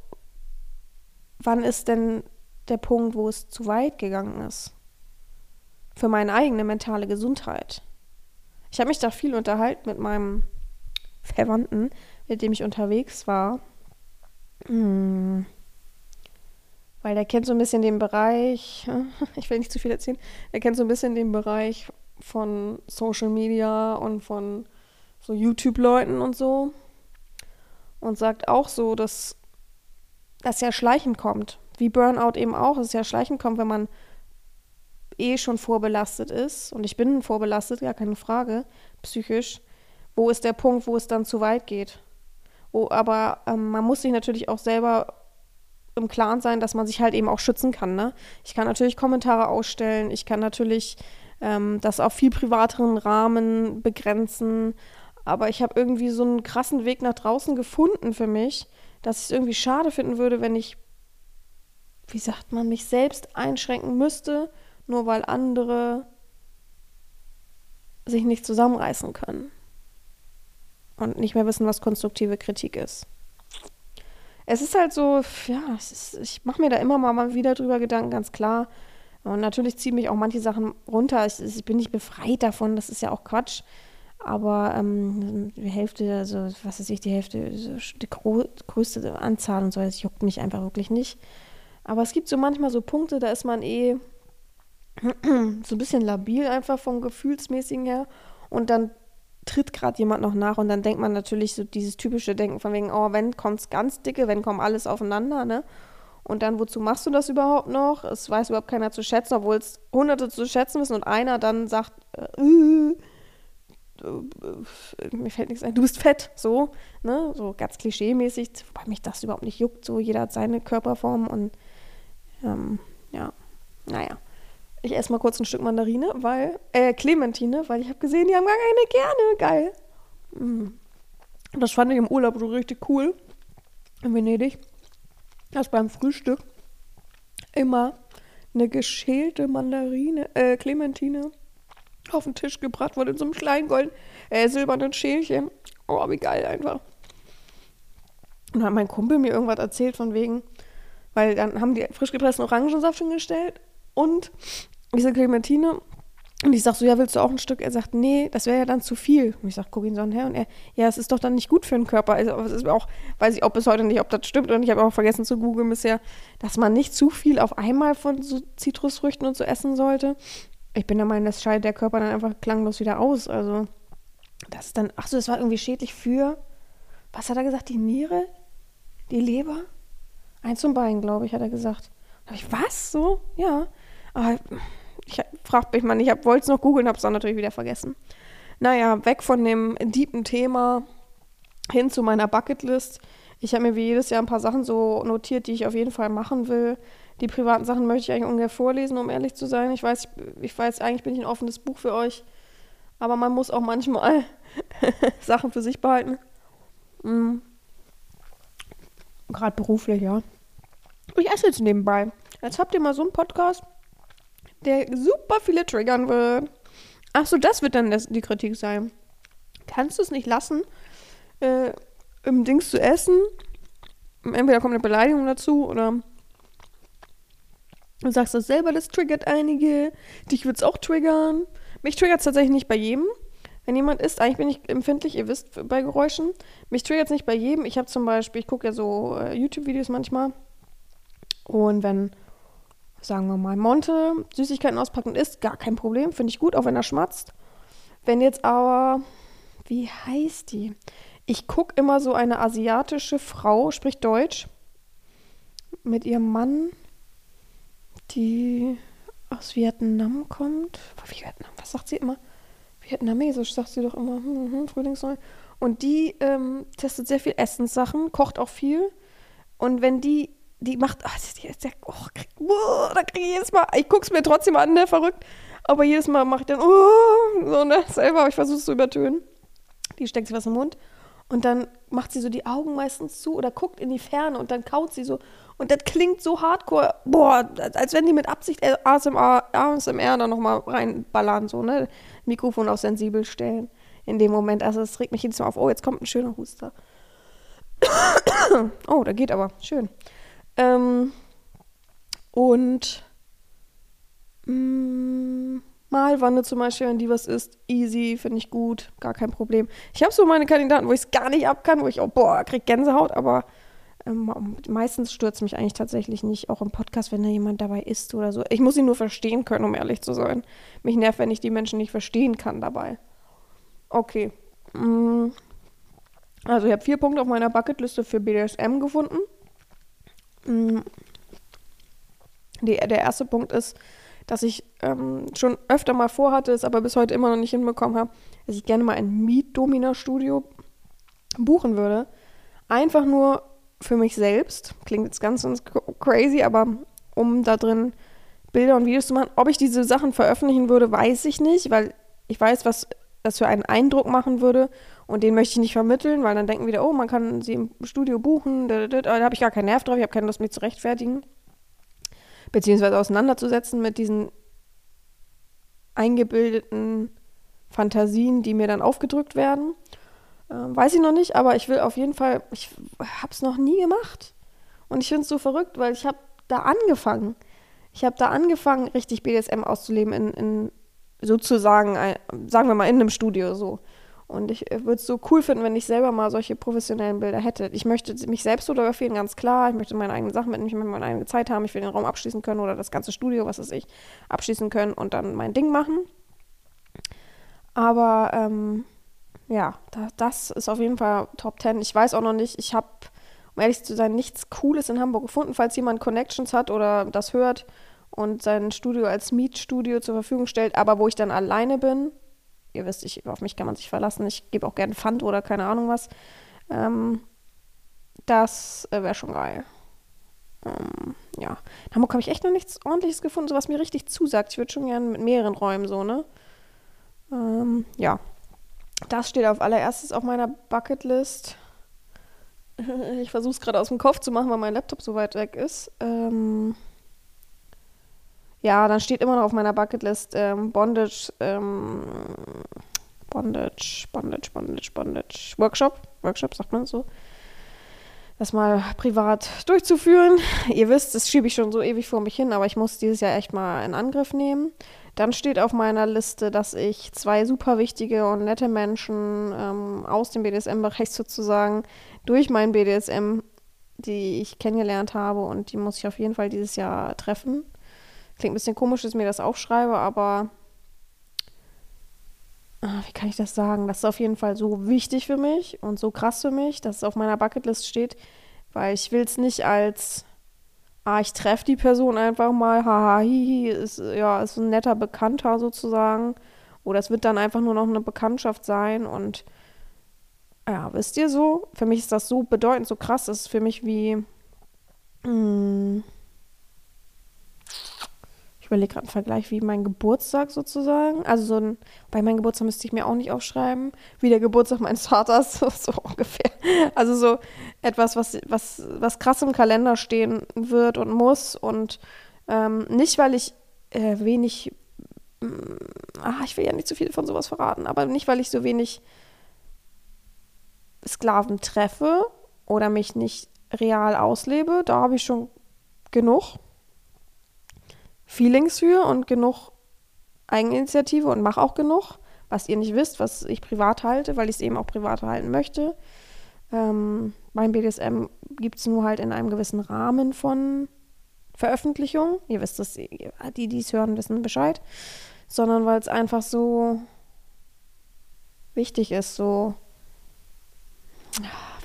wann ist denn der Punkt, wo es zu weit gegangen ist? Für meine eigene mentale Gesundheit. Ich habe mich da viel unterhalten mit meinem Verwandten, mit dem ich unterwegs war. Hm. Weil der kennt so ein bisschen den Bereich, <laughs> ich will nicht zu viel erzählen, der kennt so ein bisschen den Bereich von Social Media und von so YouTube-Leuten und so und sagt auch so, dass das ja schleichend kommt. Wie Burnout eben auch, dass es ja schleichend kommt, wenn man eh schon vorbelastet ist. Und ich bin vorbelastet, gar keine Frage, psychisch. Wo ist der Punkt, wo es dann zu weit geht? Wo, aber ähm, man muss sich natürlich auch selber im Klaren sein, dass man sich halt eben auch schützen kann. Ne? Ich kann natürlich Kommentare ausstellen, ich kann natürlich ähm, das auf viel privateren Rahmen begrenzen, aber ich habe irgendwie so einen krassen Weg nach draußen gefunden für mich, dass ich es irgendwie schade finden würde, wenn ich, wie sagt man, mich selbst einschränken müsste, nur weil andere sich nicht zusammenreißen können und nicht mehr wissen, was konstruktive Kritik ist. Es ist halt so, ja, ist, ich mache mir da immer mal wieder drüber Gedanken, ganz klar. Und natürlich ziehen mich auch manche Sachen runter. Ich, ich bin nicht befreit davon, das ist ja auch Quatsch aber ähm, die Hälfte, also was weiß ich, die Hälfte, die größte Anzahl und so, das juckt mich einfach wirklich nicht. Aber es gibt so manchmal so Punkte, da ist man eh <clears throat> so ein bisschen labil einfach vom Gefühlsmäßigen her und dann tritt gerade jemand noch nach und dann denkt man natürlich so dieses typische Denken von wegen, oh, wenn kommt's ganz dicke, wenn kommt alles aufeinander, ne? Und dann, wozu machst du das überhaupt noch? Es weiß überhaupt keiner zu schätzen, obwohl es hunderte zu schätzen wissen und einer dann sagt, äh, äh, mir fällt nichts ein, du bist fett, so, ne, so ganz klischee-mäßig, wobei mich das überhaupt nicht juckt, so, jeder hat seine Körperform und, ähm, ja, naja. Ich esse mal kurz ein Stück Mandarine, weil, äh, Clementine, weil ich habe gesehen, die haben gar keine gerne, geil. Mm. Das fand ich im Urlaub so richtig cool, in Venedig, dass beim Frühstück immer eine geschälte Mandarine, äh, Clementine auf den Tisch gebracht wurde in so einem kleinen goldenen, äh, silbernen Schälchen. Oh, wie geil einfach. Und dann hat mein Kumpel mir irgendwas erzählt von wegen, weil dann haben die frisch gepressten Orangensaft schon und diese Clementine. Und ich sag so, ja, willst du auch ein Stück? Er sagt, nee, das wäre ja dann zu viel. Und ich sag, guck ihn so her. Und er, ja, es ist doch dann nicht gut für den Körper. Also, es ist auch, weiß ich auch bis heute nicht, ob das stimmt. Und ich habe auch vergessen zu googeln bisher, dass man nicht zu viel auf einmal von so Zitrusfrüchten und so essen sollte ich bin der Meinung, das scheidet der Körper dann einfach klanglos wieder aus. Also, das ist dann, ach so, das war irgendwie schädlich für, was hat er gesagt, die Niere? Die Leber? Eins zum Bein, glaube ich, hat er gesagt. Da ich, was? So? Ja. Aber ich frage mich mal, ich wollte es noch googeln, habe es dann natürlich wieder vergessen. Naja, weg von dem deepen Thema hin zu meiner Bucketlist. Ich habe mir wie jedes Jahr ein paar Sachen so notiert, die ich auf jeden Fall machen will. Die privaten Sachen möchte ich eigentlich ungefähr vorlesen, um ehrlich zu sein. Ich weiß, ich, ich weiß, eigentlich bin ich ein offenes Buch für euch. Aber man muss auch manchmal <laughs> Sachen für sich behalten. Mhm. Gerade beruflich, ja. Ich esse jetzt nebenbei. Jetzt habt ihr mal so einen Podcast, der super viele triggern wird. Ach so, das wird dann das, die Kritik sein. Kannst du es nicht lassen, äh, im Dings zu essen? Entweder kommt eine Beleidigung dazu oder du sagst das selber, das triggert einige. Dich wird es auch triggern. Mich triggert es tatsächlich nicht bei jedem. Wenn jemand isst, eigentlich bin ich empfindlich, ihr wisst, bei Geräuschen. Mich triggert es nicht bei jedem. Ich habe zum Beispiel, ich gucke ja so äh, YouTube-Videos manchmal. Und wenn, sagen wir mal, Monte Süßigkeiten auspackt und isst, gar kein Problem, finde ich gut, auch wenn er schmatzt. Wenn jetzt aber, wie heißt die? Ich gucke immer so eine asiatische Frau, spricht Deutsch, mit ihrem Mann, die aus Vietnam kommt. Vietnam, was sagt sie immer? Vietnamesisch sagt sie doch immer, hm, hm, Frühlingsneu. Und die ähm, testet sehr viel Essenssachen, kocht auch viel. Und wenn die, die macht, ach, die ist ja, oh, krieg, oh, da kriege ich jedes Mal, ich gucke es mir trotzdem an, ne, verrückt. Aber jedes Mal mache ich dann, oh, so, ne, selber, aber ich versuche es zu übertönen. Die steckt sich was im Mund. Und dann macht sie so die Augen meistens zu oder guckt in die Ferne und dann kaut sie so. Und das klingt so hardcore, boah, als wenn die mit Absicht ASMR, ASMR da nochmal reinballern, so, ne? Mikrofon auf sensibel stellen in dem Moment. Also es regt mich jedes Mal auf, oh, jetzt kommt ein schöner Huster. <coughs> oh, da geht aber, schön. Ähm, und mh, mm, Malwanne zum Beispiel, wenn die was ist, easy, finde ich gut, gar kein Problem. Ich habe so meine Kandidaten, wo ich es gar nicht ab kann, wo ich auch, boah, krieg Gänsehaut, aber ähm, meistens stürzt mich eigentlich tatsächlich nicht, auch im Podcast, wenn da jemand dabei ist oder so. Ich muss ihn nur verstehen können, um ehrlich zu sein. Mich nervt, wenn ich die Menschen nicht verstehen kann dabei. Okay. Mm. Also ich habe vier Punkte auf meiner Bucketliste für BDSM gefunden. Mm. Die, der erste Punkt ist, dass ich ähm, schon öfter mal vorhatte, es aber bis heute immer noch nicht hinbekommen habe, dass ich gerne mal ein Miet-Domina-Studio buchen würde. Einfach nur für mich selbst. Klingt jetzt ganz, ganz crazy, aber um da drin Bilder und Videos zu machen. Ob ich diese Sachen veröffentlichen würde, weiß ich nicht, weil ich weiß, was das für einen Eindruck machen würde. Und den möchte ich nicht vermitteln, weil dann denken wieder, oh, man kann sie im Studio buchen. Da, da, da habe ich gar keinen Nerv drauf, ich habe keine Lust, mich zu rechtfertigen beziehungsweise auseinanderzusetzen mit diesen eingebildeten Fantasien, die mir dann aufgedrückt werden. Ähm, weiß ich noch nicht, aber ich will auf jeden Fall, ich habe es noch nie gemacht. Und ich finde es so verrückt, weil ich habe da angefangen. Ich habe da angefangen, richtig BDSM auszuleben in, in sozusagen, sagen wir mal, in einem Studio so. Und ich äh, würde es so cool finden, wenn ich selber mal solche professionellen Bilder hätte. Ich möchte mich selbst fotografieren, ganz klar. Ich möchte meine eigenen Sachen mitnehmen, ich möchte meine eigene Zeit haben. Ich will den Raum abschließen können oder das ganze Studio, was weiß ich, abschließen können und dann mein Ding machen. Aber ähm, ja, da, das ist auf jeden Fall Top 10. Ich weiß auch noch nicht, ich habe, um ehrlich zu sein, nichts Cooles in Hamburg gefunden. Falls jemand Connections hat oder das hört und sein Studio als Mietstudio zur Verfügung stellt, aber wo ich dann alleine bin, ihr wisst, ich, auf mich kann man sich verlassen. Ich gebe auch gerne Pfand oder keine Ahnung was. Ähm, das äh, wäre schon geil. Ähm, ja. In Hamburg habe ich echt noch nichts ordentliches gefunden, so was mir richtig zusagt. Ich würde schon gerne mit mehreren Räumen so, ne? Ähm, ja. Das steht auf allererstes auf meiner Bucketlist. <laughs> Ich versuche es gerade aus dem Kopf zu machen, weil mein Laptop so weit weg ist. Ähm, ja, dann steht immer noch auf meiner Bucketlist ähm, Bondage, ähm, Bondage, Bondage, Bondage, Bondage, Workshop. Workshop sagt man so. Das mal privat durchzuführen. Ihr wisst, das schiebe ich schon so ewig vor mich hin, aber ich muss dieses Jahr echt mal in Angriff nehmen. Dann steht auf meiner Liste, dass ich zwei super wichtige und nette Menschen ähm, aus dem BDSM-Bereich sozusagen durch mein BDSM, die ich kennengelernt habe und die muss ich auf jeden Fall dieses Jahr treffen. Klingt ein bisschen komisch, dass ich mir das aufschreibe, aber ah, wie kann ich das sagen? Das ist auf jeden Fall so wichtig für mich und so krass für mich, dass es auf meiner Bucketlist steht, weil ich will es nicht als ah, ich treffe die Person einfach mal, haha, hihi, ist, ja, ist ein netter Bekannter sozusagen. Oder es wird dann einfach nur noch eine Bekanntschaft sein und ja, wisst ihr so? Für mich ist das so bedeutend, so krass. Das ist für mich wie. Mh, hm, überlege gerade einen Vergleich wie mein Geburtstag sozusagen. Also so ein, bei meinem Geburtstag müsste ich mir auch nicht aufschreiben, wie der Geburtstag meines Vaters, <laughs> so, ungefähr. Also so etwas, was, was, was krass im Kalender stehen wird und muss. Und ähm, nicht, weil ich äh, wenig, mm, ach, ich will ja nicht zu viel von sowas verraten, aber nicht, weil ich so wenig Sklaven treffe oder mich nicht real auslebe. Da habe ich schon genug. Feelings für und genug Eigeninitiative und mache auch genug, was ihr nicht wisst, was ich privat halte, weil ich es eben auch privat halten möchte. Ähm, mein BDSM gibt es nur halt in einem gewissen Rahmen von Veröffentlichung. Ihr wisst das, die, die es hören, wissen Bescheid. Sondern weil es einfach so wichtig ist, so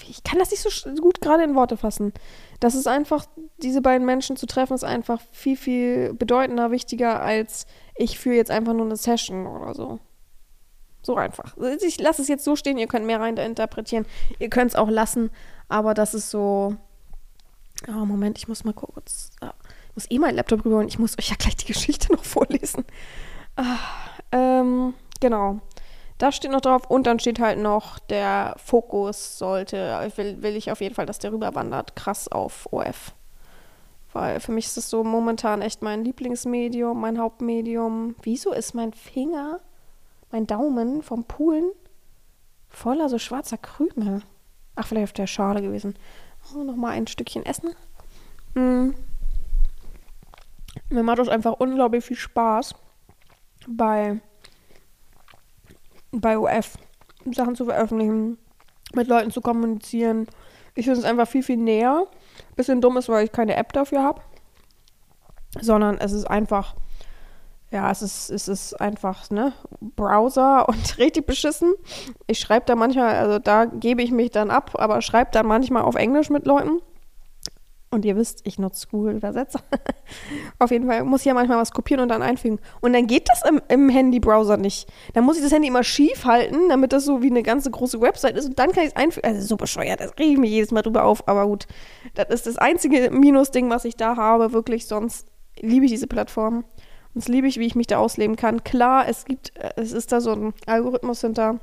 ich kann das nicht so gut gerade in Worte fassen. Das ist einfach, diese beiden Menschen zu treffen, ist einfach viel, viel bedeutender, wichtiger, als ich führe jetzt einfach nur eine Session oder so. So einfach. Ich lasse es jetzt so stehen, ihr könnt mehr rein interpretieren. Ihr könnt es auch lassen, aber das ist so. Oh, Moment, ich muss mal kurz. Ah, ich muss eh meinen Laptop rüberholen. Ich muss euch ja gleich die Geschichte noch vorlesen. Ah, ähm, genau. Das steht noch drauf und dann steht halt noch, der Fokus sollte, will, will ich auf jeden Fall, dass der rüberwandert, krass auf OF. Weil für mich ist das so momentan echt mein Lieblingsmedium, mein Hauptmedium. Wieso ist mein Finger, mein Daumen vom Poolen voller so schwarzer Krümel? Ach, vielleicht auf der Schale gewesen. Oh, Nochmal ein Stückchen essen. Mm. Mir macht das einfach unglaublich viel Spaß bei bei OF Sachen zu veröffentlichen, mit Leuten zu kommunizieren. Ich finde es einfach viel, viel näher. Bisschen dumm ist, weil ich keine App dafür habe. Sondern es ist einfach, ja, es ist, es ist einfach, ne, Browser <laughs> und richtig beschissen. Ich schreibe da manchmal, also da gebe ich mich dann ab, aber schreibe dann manchmal auf Englisch mit Leuten. Und ihr wisst, ich nutze Google Übersetzer. <laughs> Auf jeden Fall muss ich ja manchmal was kopieren und dann einfügen. Und dann geht das im, im Handy-Browser nicht. Dann muss ich das Handy immer schief halten, damit das so wie eine ganze große Website ist. Und dann kann ich es einfügen. Also so bescheuert, das rege ich mich jedes Mal drüber auf. Aber gut, das ist das einzige Minus-Ding, was ich da habe. Wirklich, sonst liebe ich diese Plattform. Und es liebe ich, wie ich mich da ausleben kann. Klar, es gibt, äh, es ist da so ein Algorithmus hinter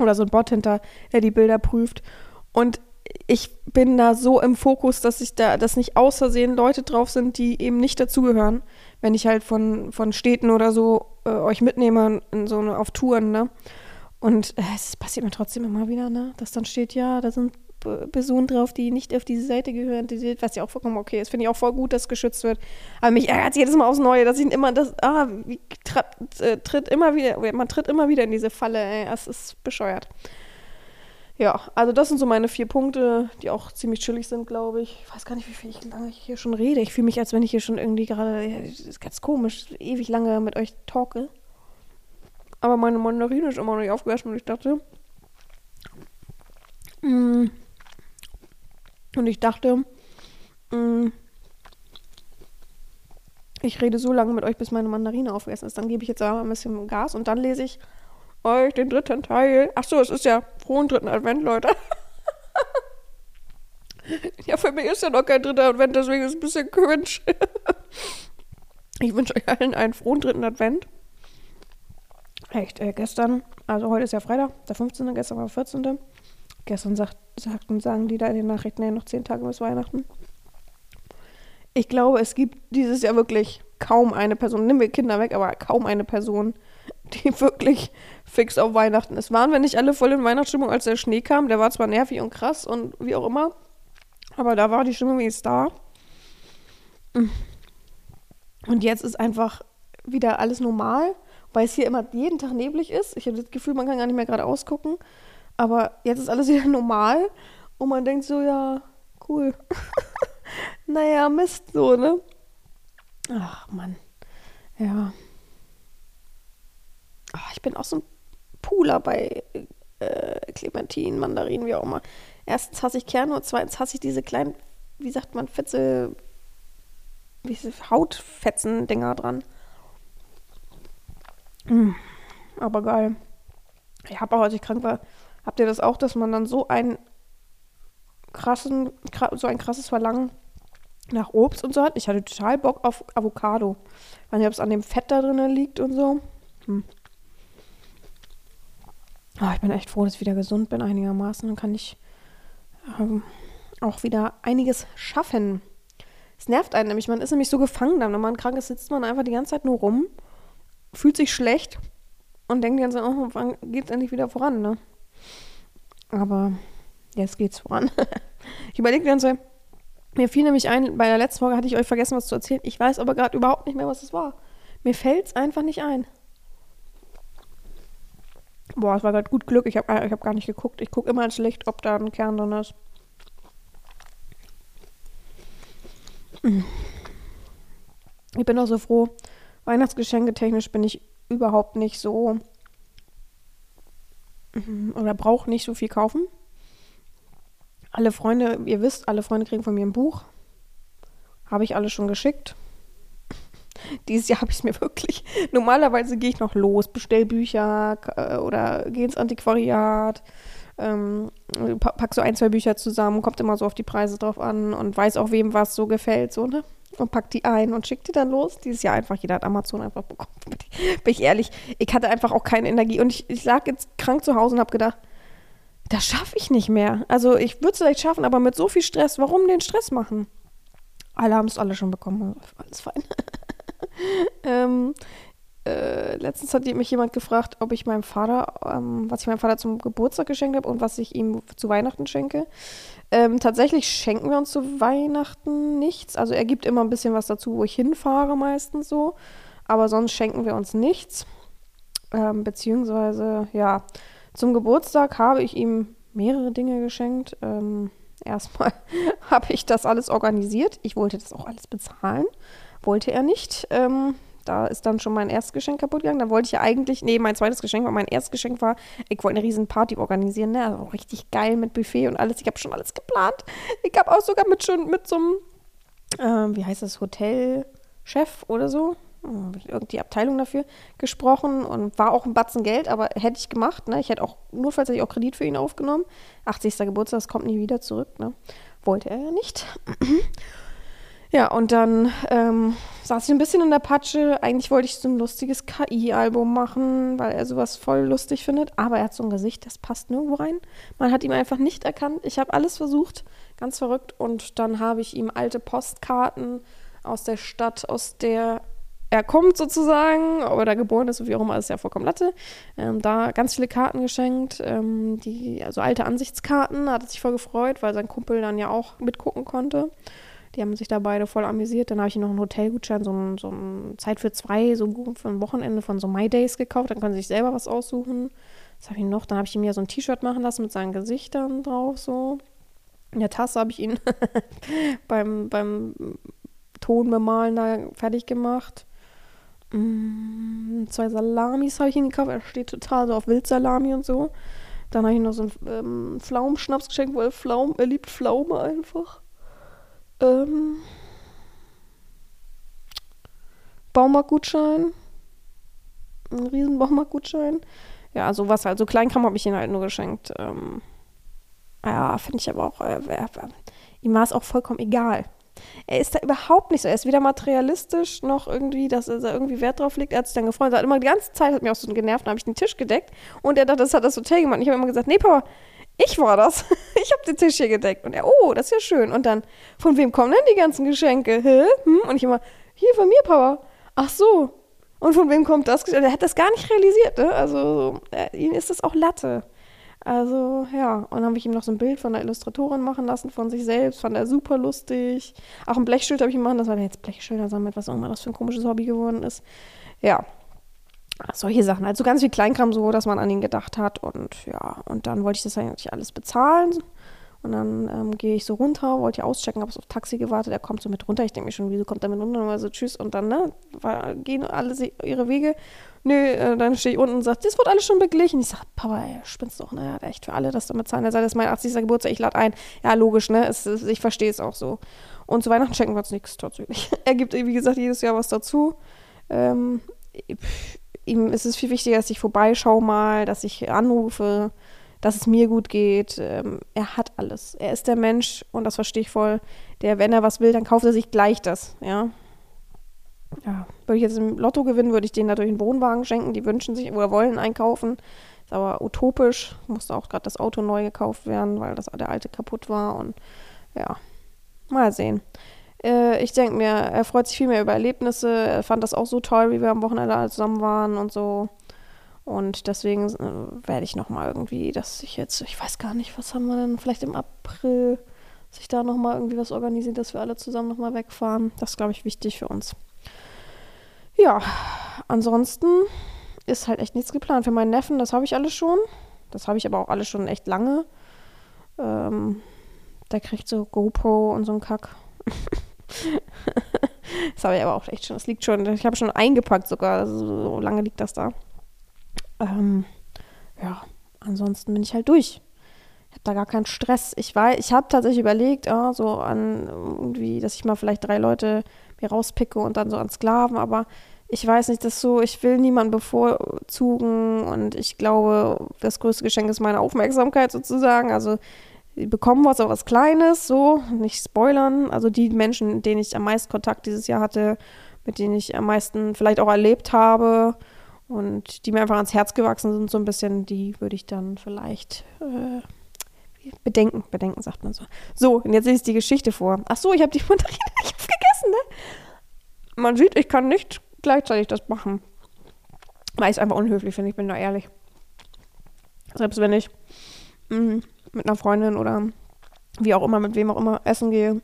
oder so ein Bot hinter, der die Bilder prüft. Und ich bin da so im Fokus, dass ich da, dass nicht aus Versehen Leute drauf sind, die eben nicht dazugehören, wenn ich halt von, von Städten oder so äh, euch mitnehme in so eine, auf Touren, ne? Und äh, es passiert mir trotzdem immer wieder, ne? Dass dann steht, ja, da sind Personen drauf, die nicht auf diese Seite gehören, was ja auch vollkommen okay ist. Finde ich auch voll gut, dass geschützt wird. Aber mich ärgert jedes Mal aufs Neue, dass ich immer das, ah, äh, tritt immer wieder, man tritt immer wieder in diese Falle, ey, es ist bescheuert. Ja, also das sind so meine vier Punkte, die auch ziemlich chillig sind, glaube ich. Ich weiß gar nicht, wie viel ich lange ich hier schon rede. Ich fühle mich, als wenn ich hier schon irgendwie gerade, das ist ganz komisch, ewig lange mit euch talke. Aber meine Mandarine ist immer noch nicht aufgegessen und ich dachte, mm, und ich dachte, mm, ich rede so lange mit euch, bis meine Mandarine aufgegessen ist. Dann gebe ich jetzt aber ein bisschen Gas und dann lese ich euch den dritten Teil. Achso, es ist ja frohen dritten Advent, Leute. <laughs> ja, für mich ist ja noch kein dritter Advent, deswegen ist es ein bisschen cringe. <laughs> ich wünsche euch allen einen frohen dritten Advent. Echt, äh, gestern, also heute ist ja Freitag, der 15., gestern war der 14. Gestern sagt, sagten, sagen die da in den Nachrichten, ja, noch zehn Tage bis Weihnachten. Ich glaube, es gibt dieses Jahr wirklich kaum eine Person, nimm wir Kinder weg, aber kaum eine Person, <laughs> die wirklich fix auf Weihnachten ist. Waren wir nicht alle voll in Weihnachtsstimmung, als der Schnee kam? Der war zwar nervig und krass und wie auch immer, aber da war die Stimmung jetzt da. Und jetzt ist einfach wieder alles normal, weil es hier immer jeden Tag neblig ist. Ich habe das Gefühl, man kann gar nicht mehr gerade ausgucken. Aber jetzt ist alles <laughs> wieder normal und man denkt so, ja, cool. <laughs> naja, Mist, so, ne? Ach, Mann. Ja. Oh, ich bin auch so ein Pooler bei äh, Clementinen, Mandarinen, wie auch immer. Erstens hasse ich Kerne und zweitens hasse ich diese kleinen, wie sagt man, Fetze, wie Hautfetzen-Dinger dran. Mm, aber geil. Ich habe auch, als ich krank war, habt ihr das auch, dass man dann so ein krassen, so ein krasses Verlangen nach Obst und so hat. Ich hatte total Bock auf Avocado. Ich weiß nicht, ob es an dem Fett da drin liegt und so. Hm. Oh, ich bin echt froh, dass ich wieder gesund bin einigermaßen. Dann kann ich ähm, auch wieder einiges schaffen. Es nervt einen nämlich. Man ist nämlich so gefangen dann. Wenn man krank ist, sitzt man einfach die ganze Zeit nur rum, fühlt sich schlecht und denkt die ganze Zeit, oh, wann geht es endlich wieder voran, ne? Aber jetzt geht's voran. <laughs> ich überlege die ganze Zeit, mir fiel nämlich ein, bei der letzten Folge hatte ich euch vergessen, was zu erzählen. Ich weiß aber gerade überhaupt nicht mehr, was es war. Mir fällt es einfach nicht ein. Boah, es war gerade gut Glück. Ich habe ich hab gar nicht geguckt. Ich gucke immer ins Licht, ob da ein Kern drin ist. Ich bin auch so froh. Weihnachtsgeschenke technisch bin ich überhaupt nicht so oder brauche nicht so viel kaufen. Alle Freunde, ihr wisst, alle Freunde kriegen von mir ein Buch. Habe ich alles schon geschickt. Dieses Jahr habe ich es mir wirklich. Normalerweise gehe ich noch los, bestell Bücher äh, oder gehe ins Antiquariat, ähm, pack so ein, zwei Bücher zusammen, kommt immer so auf die Preise drauf an und weiß auch, wem was so gefällt, so, ne? Und pack die ein und schickt die dann los. Dieses Jahr einfach, jeder hat Amazon einfach bekommen. <laughs> Bin ich ehrlich, ich hatte einfach auch keine Energie. Und ich, ich lag jetzt krank zu Hause und habe gedacht, das schaffe ich nicht mehr. Also ich würde es vielleicht schaffen, aber mit so viel Stress, warum den Stress machen? Alle haben es alle schon bekommen, alles fein. <laughs> <laughs> ähm, äh, letztens hat mich jemand gefragt, ob ich meinem Vater, ähm, was ich meinem Vater zum Geburtstag geschenkt habe und was ich ihm zu Weihnachten schenke. Ähm, tatsächlich schenken wir uns zu Weihnachten nichts. Also er gibt immer ein bisschen was dazu, wo ich hinfahre meistens so. Aber sonst schenken wir uns nichts. Ähm, beziehungsweise, ja, zum Geburtstag habe ich ihm mehrere Dinge geschenkt. Ähm, erstmal <laughs> habe ich das alles organisiert. Ich wollte das auch alles bezahlen. Wollte er nicht. Ähm, da ist dann schon mein erstes Geschenk kaputt gegangen. Da wollte ich ja eigentlich, nee, mein zweites Geschenk war, mein erstes Geschenk war, ich wollte eine riesen Party organisieren, ne? Also richtig geil mit Buffet und alles. Ich habe schon alles geplant. Ich habe auch sogar mit schon mit so einem, äh, wie heißt das, Hotelchef oder so, die Abteilung dafür gesprochen und war auch ein Batzen Geld, aber hätte ich gemacht. Ne? Ich hätte auch, notfalls hätte ich auch Kredit für ihn aufgenommen. 80. Geburtstag, das kommt nie wieder zurück. Ne? Wollte er ja nicht. Ja, und dann ähm, saß ich ein bisschen in der Patsche. Eigentlich wollte ich so ein lustiges KI-Album machen, weil er sowas voll lustig findet. Aber er hat so ein Gesicht, das passt nirgendwo rein. Man hat ihn einfach nicht erkannt. Ich habe alles versucht, ganz verrückt. Und dann habe ich ihm alte Postkarten aus der Stadt, aus der er kommt sozusagen, ob er da geboren ist, wie auch immer, ist ja vollkommen Latte. Ähm, da ganz viele Karten geschenkt, ähm, die, also alte Ansichtskarten, da hat er sich voll gefreut, weil sein Kumpel dann ja auch mitgucken konnte. Die haben sich da beide voll amüsiert. Dann habe ich ihm noch einen Hotelgutschein, so ein, so ein Zeit für zwei, so für ein Wochenende von so My Days gekauft. Dann können sie sich selber was aussuchen. Was habe ich noch? Dann habe ich ihm ja so ein T-Shirt machen lassen mit seinen Gesichtern drauf, so. In der Tasse habe ich ihn <laughs> beim, beim Ton bemalen da fertig gemacht. Mm, zwei Salamis habe ich ihm gekauft. Er steht total so auf Wildsalami und so. Dann habe ich noch so einen ähm, Pflaumenschnaps geschenkt, weil Pflaumen, er liebt Pflaume einfach. Ähm, Baumarktgutschein. Ein riesen Baumarktgutschein. Ja, sowas halt. So Kleinkram habe ich ihm halt nur geschenkt. Ähm, ja, finde ich aber auch. Äh, äh, ihm war es auch vollkommen egal. Er ist da überhaupt nicht so. Er ist weder materialistisch noch irgendwie, dass er da irgendwie Wert drauf legt. Er hat sich dann gefreut. Er hat immer die ganze Zeit, hat mich auch so genervt, dann habe ich den Tisch gedeckt und er dachte, das hat das Hotel gemacht. Und ich habe immer gesagt, nee, Papa, ich war das. <laughs> Ich habe den Tisch hier gedeckt. Und er, oh, das ist ja schön. Und dann, von wem kommen denn die ganzen Geschenke? Hä? Hm? Und ich immer, hier von mir, Papa. Ach so. Und von wem kommt das? Er hat das gar nicht realisiert, ne? Also, äh, ihm ist das auch Latte. Also ja, und dann habe ich ihm noch so ein Bild von der Illustratorin machen lassen von sich selbst, fand er super lustig. Auch ein Blechschild habe ich ihm machen, das war der jetzt Blechschilder sammelt, was auch immer für ein komisches Hobby geworden ist. Ja, solche Sachen. Also ganz viel Kleinkram so, dass man an ihn gedacht hat und ja, und dann wollte ich das eigentlich alles bezahlen. Und dann ähm, gehe ich so runter, wollte ja auschecken, habe auf Taxi gewartet, er kommt so mit runter. Ich denke mir schon, wieso kommt er mit runter? Und war so, tschüss. Und dann, ne, war, gehen alle ihre Wege. Nö, äh, dann stehe ich unten und sage, das wird alles schon beglichen. Ich sage, Papa, ey, spinnst doch, ne? Hat echt für alle das damit zahlen. Er sagt, das ist mein 80. Geburtstag, ich lade ein. Ja, logisch, ne? Es, es, ich verstehe es auch so. Und zu Weihnachten schenken wir uns nichts tatsächlich. <laughs> er gibt, wie gesagt, jedes Jahr was dazu. Ähm, ihm ist es viel wichtiger, dass ich vorbeischaue mal, dass ich anrufe, dass es mir gut geht. Ähm, er hat alles. Er ist der Mensch, und das verstehe ich voll, der, wenn er was will, dann kauft er sich gleich das, ja. Ja, würde ich jetzt im Lotto gewinnen, würde ich denen natürlich einen Wohnwagen schenken. Die wünschen sich oder wollen einkaufen. Ist aber utopisch. Musste auch gerade das Auto neu gekauft werden, weil das der alte kaputt war. Und ja, mal sehen. Äh, ich denke mir, er freut sich viel mehr über Erlebnisse. Er fand das auch so toll, wie wir am Wochenende alle zusammen waren und so. Und deswegen äh, werde ich nochmal irgendwie, dass ich jetzt, ich weiß gar nicht, was haben wir denn, vielleicht im April, sich da nochmal irgendwie was organisiert, dass wir alle zusammen nochmal wegfahren. Das ist, glaube ich, wichtig für uns. Ja, ansonsten ist halt echt nichts geplant. Für meinen Neffen, das habe ich alles schon. Das habe ich aber auch alles schon echt lange. Ähm, der kriegt so GoPro und so einen Kack. <laughs> das habe ich aber auch echt schon. Das liegt schon. Ich habe schon eingepackt sogar. So lange liegt das da. Ähm, ja, ansonsten bin ich halt durch. Ich habe da gar keinen Stress. Ich weiß, ich habe tatsächlich überlegt, oh, so an irgendwie, dass ich mal vielleicht drei Leute mir rauspicke und dann so an Sklaven, aber ich weiß nicht, das so, ich will niemanden bevorzugen und ich glaube, das größte Geschenk ist meine Aufmerksamkeit sozusagen. Also bekommen was, aber was Kleines, so, nicht spoilern. Also die Menschen, mit denen ich am meisten Kontakt dieses Jahr hatte, mit denen ich am meisten vielleicht auch erlebt habe und die mir einfach ans Herz gewachsen sind, so ein bisschen, die würde ich dann vielleicht äh, bedenken. Bedenken sagt man so. So, und jetzt lese ich die Geschichte vor. Ach so, ich habe die <laughs> Mandarine nicht aufgegessen, ne? Man sieht, ich kann nicht gleichzeitig das machen. Weil ich es einfach unhöflich finde, ich bin da ehrlich. Selbst wenn ich mh, mm, mit einer Freundin oder wie auch immer, mit wem auch immer essen gehe,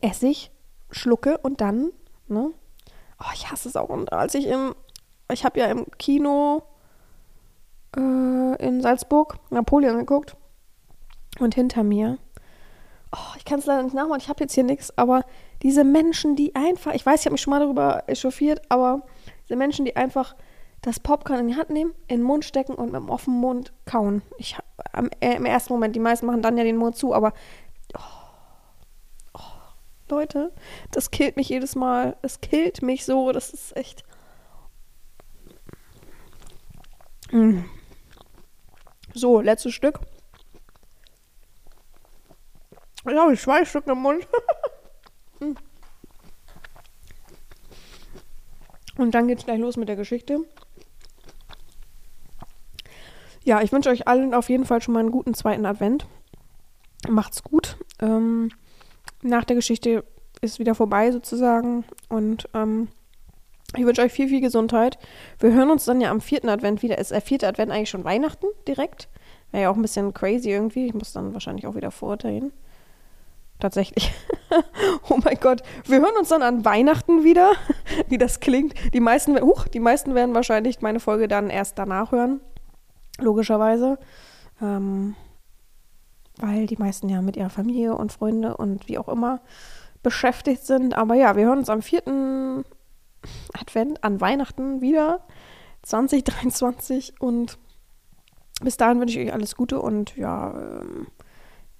esse ich, schlucke und dann, ne? Oh, ich hasse es auch. Und als ich im, ich habe ja im Kino äh, in Salzburg Napoleon geguckt und hinter mir, oh, ich kann es leider nicht nachmachen, ich habe jetzt hier nichts, aber diese Menschen, die einfach, ich weiß, ich habe mich schon mal darüber echauffiert, aber diese Menschen, die einfach das Popcorn in die Hand nehmen, in den Mund stecken und mit dem offenen Mund kauen. Ich, am, äh, Im ersten Moment, die meisten machen dann ja den Mund zu, aber oh, oh, Leute, das killt mich jedes Mal. Es killt mich so, das ist echt. Mm. So, letztes Stück. Ich habe zwei Stück im Mund. <laughs> Mm. Und dann geht's gleich los mit der Geschichte. Ja, ich wünsche euch allen auf jeden Fall schon mal einen guten zweiten Advent. Macht's gut. Ähm, nach der Geschichte ist wieder vorbei sozusagen. Und ähm, ich wünsche euch viel, viel Gesundheit. Wir hören uns dann ja am vierten Advent wieder. Ist der vierte Advent eigentlich schon Weihnachten direkt? Wäre ja auch ein bisschen crazy irgendwie. Ich muss dann wahrscheinlich auch wieder vorurteilen. Tatsächlich. <laughs> oh mein Gott. Wir hören uns dann an Weihnachten wieder, <laughs> wie das klingt. Die meisten, huch, die meisten werden wahrscheinlich meine Folge dann erst danach hören logischerweise. Ähm, weil die meisten ja mit ihrer Familie und Freunde und wie auch immer beschäftigt sind. Aber ja, wir hören uns am vierten Advent an Weihnachten wieder 2023 und bis dahin wünsche ich euch alles Gute und ja, ähm,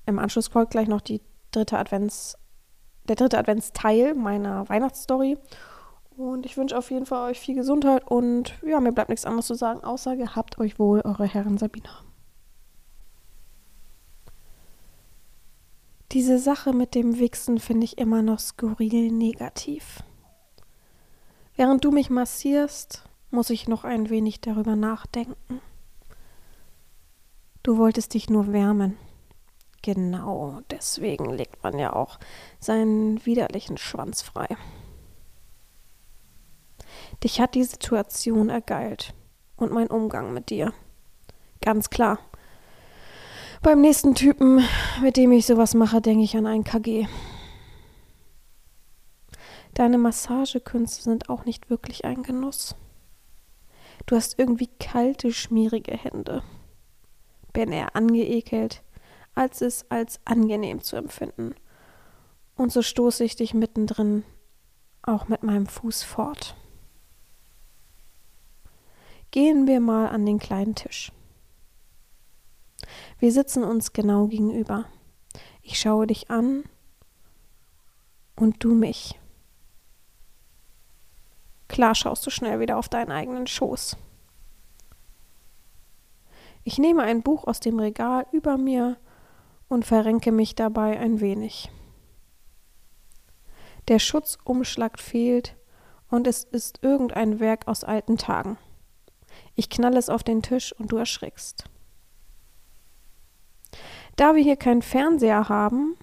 im Anschluss folgt gleich noch die dritte Advents, der dritte Adventsteil meiner Weihnachtsstory. Und ich wünsche auf jeden Fall euch viel Gesundheit und ja, mir bleibt nichts anderes zu sagen, außer gehabt euch wohl, eure Herren Sabina. Diese Sache mit dem Wichsen finde ich immer noch skurril negativ. Während du mich massierst, muss ich noch ein wenig darüber nachdenken. Du wolltest dich nur wärmen. Genau, deswegen legt man ja auch seinen widerlichen Schwanz frei. Dich hat die Situation ergeilt und mein Umgang mit dir. Ganz klar. Beim nächsten Typen, mit dem ich sowas mache, denke ich an ein KG. Deine Massagekünste sind auch nicht wirklich ein Genuss. Du hast irgendwie kalte, schmierige Hände. Bin eher angeekelt, als es als angenehm zu empfinden. Und so stoße ich dich mittendrin auch mit meinem Fuß fort. Gehen wir mal an den kleinen Tisch. Wir sitzen uns genau gegenüber. Ich schaue dich an und du mich. Klar schaust du schnell wieder auf deinen eigenen Schoß. Ich nehme ein Buch aus dem Regal über mir und verrenke mich dabei ein wenig. Der Schutzumschlag fehlt und es ist irgendein Werk aus alten Tagen. Ich knalle es auf den Tisch und du erschrickst. Da wir hier keinen Fernseher haben,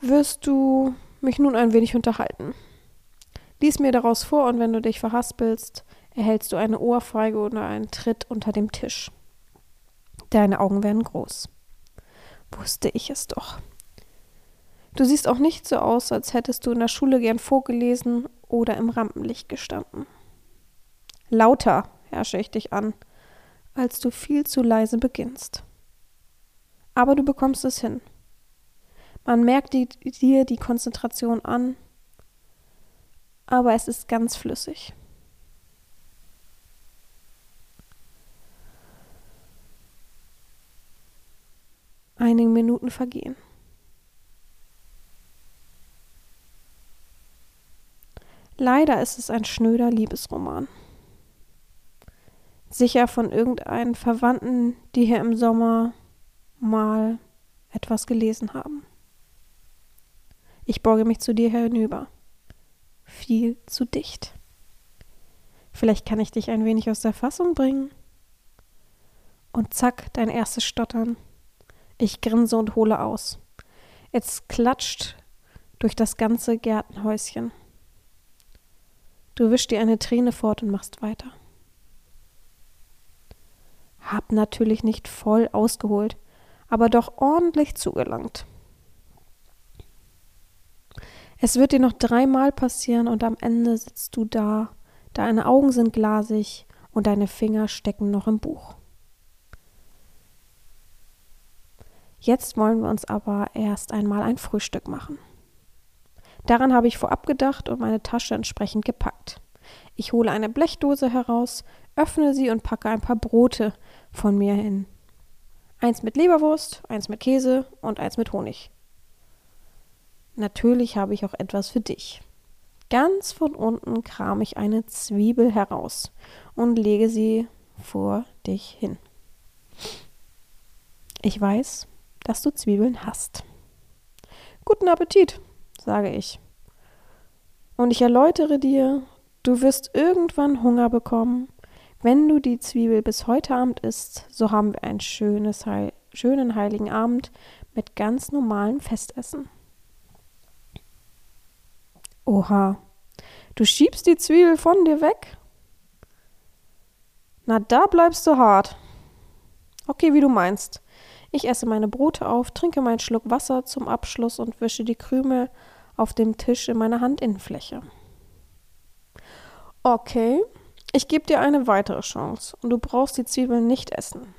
wirst du mich nun ein wenig unterhalten. Lies mir daraus vor und wenn du dich verhaspelst, erhältst du eine Ohrfeige oder einen Tritt unter dem Tisch. Deine Augen werden groß. Wusste ich es doch. Du siehst auch nicht so aus, als hättest du in der Schule gern vorgelesen oder im Rampenlicht gestanden. Lauter herrsche ich dich an, als du viel zu leise beginnst. Aber du bekommst es hin. Man merkt die, dir die Konzentration an, aber es ist ganz flüssig. Einige Minuten vergehen. Leider ist es ein schnöder Liebesroman. Sicher von irgendeinen Verwandten, die hier im Sommer mal etwas gelesen haben. Ich beuge mich zu dir hinüber. Viel zu dicht. Vielleicht kann ich dich ein wenig aus der Fassung bringen. Und zack, dein erstes Stottern. Ich grinse und hole aus. Es klatscht durch das ganze Gärtenhäuschen. Du wischst dir eine Träne fort und machst weiter. Hab natürlich nicht voll ausgeholt, aber doch ordentlich zugelangt. Es wird dir noch dreimal passieren und am Ende sitzt du da, deine Augen sind glasig und deine Finger stecken noch im Buch. Jetzt wollen wir uns aber erst einmal ein Frühstück machen. Daran habe ich vorab gedacht und meine Tasche entsprechend gepackt. Ich hole eine Blechdose heraus, öffne sie und packe ein paar Brote von mir hin. Eins mit Leberwurst, eins mit Käse und eins mit Honig. Natürlich habe ich auch etwas für dich. Ganz von unten kram ich eine Zwiebel heraus und lege sie vor dich hin. Ich weiß, dass du Zwiebeln hast. Guten Appetit, sage ich. Und ich erläutere dir, du wirst irgendwann Hunger bekommen. Wenn du die Zwiebel bis heute Abend isst, so haben wir einen schönes, heil schönen heiligen Abend mit ganz normalem Festessen. Oha, du schiebst die Zwiebel von dir weg? Na, da bleibst du hart. Okay, wie du meinst. Ich esse meine Brote auf, trinke meinen Schluck Wasser zum Abschluss und wische die Krümel auf dem Tisch in meiner Handinnenfläche. Okay, ich gebe dir eine weitere Chance und du brauchst die Zwiebeln nicht essen.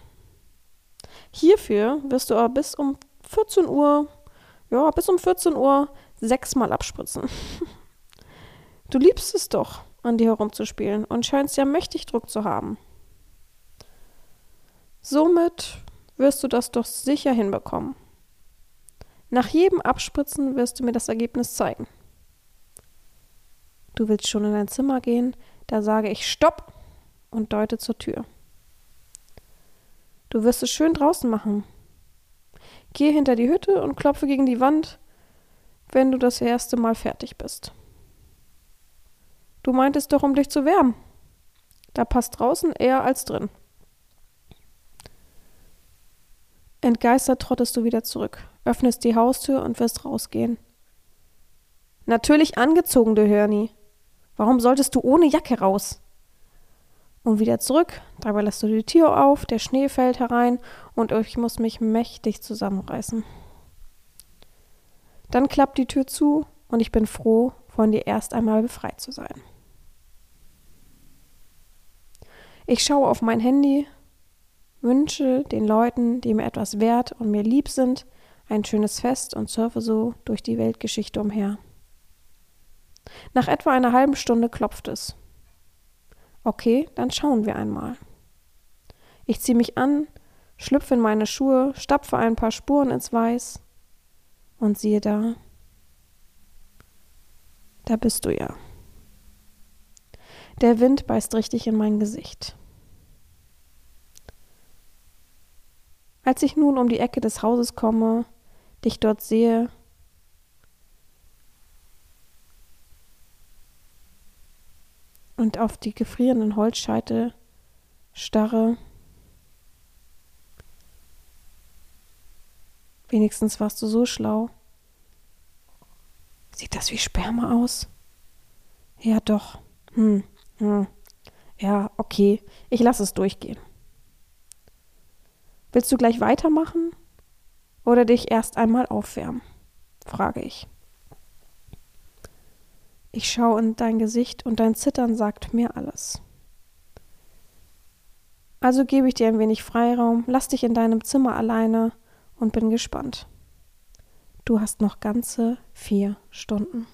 Hierfür wirst du aber bis um 14 Uhr, ja, bis um 14 Uhr sechsmal abspritzen. <laughs> Du liebst es doch, an dir herumzuspielen und scheinst ja mächtig Druck zu haben. Somit wirst du das doch sicher hinbekommen. Nach jedem Abspritzen wirst du mir das Ergebnis zeigen. Du willst schon in dein Zimmer gehen, da sage ich Stopp und deute zur Tür. Du wirst es schön draußen machen. Gehe hinter die Hütte und klopfe gegen die Wand, wenn du das erste Mal fertig bist. Du meintest doch, um dich zu wärmen. Da passt draußen eher als drin. Entgeistert trottest du wieder zurück, öffnest die Haustür und wirst rausgehen. Natürlich angezogen, du Hörni. Warum solltest du ohne Jacke raus? Und wieder zurück, dabei lässt du die Tür auf, der Schnee fällt herein und ich muss mich mächtig zusammenreißen. Dann klappt die Tür zu und ich bin froh, von dir erst einmal befreit zu sein. Ich schaue auf mein Handy, wünsche den Leuten, die mir etwas wert und mir lieb sind, ein schönes Fest und surfe so durch die Weltgeschichte umher. Nach etwa einer halben Stunde klopft es. Okay, dann schauen wir einmal. Ich ziehe mich an, schlüpfe in meine Schuhe, stapfe ein paar Spuren ins Weiß und siehe da, da bist du ja. Der Wind beißt richtig in mein Gesicht. Als ich nun um die Ecke des Hauses komme, dich dort sehe, und auf die gefrierenden Holzscheite starre. Wenigstens warst du so schlau. Sieht das wie Sperma aus? Ja, doch. Hm, hm. Ja, okay. Ich lasse es durchgehen. Willst du gleich weitermachen oder dich erst einmal aufwärmen? frage ich. Ich schaue in dein Gesicht und dein Zittern sagt mir alles. Also gebe ich dir ein wenig Freiraum, lass dich in deinem Zimmer alleine und bin gespannt. Du hast noch ganze vier Stunden.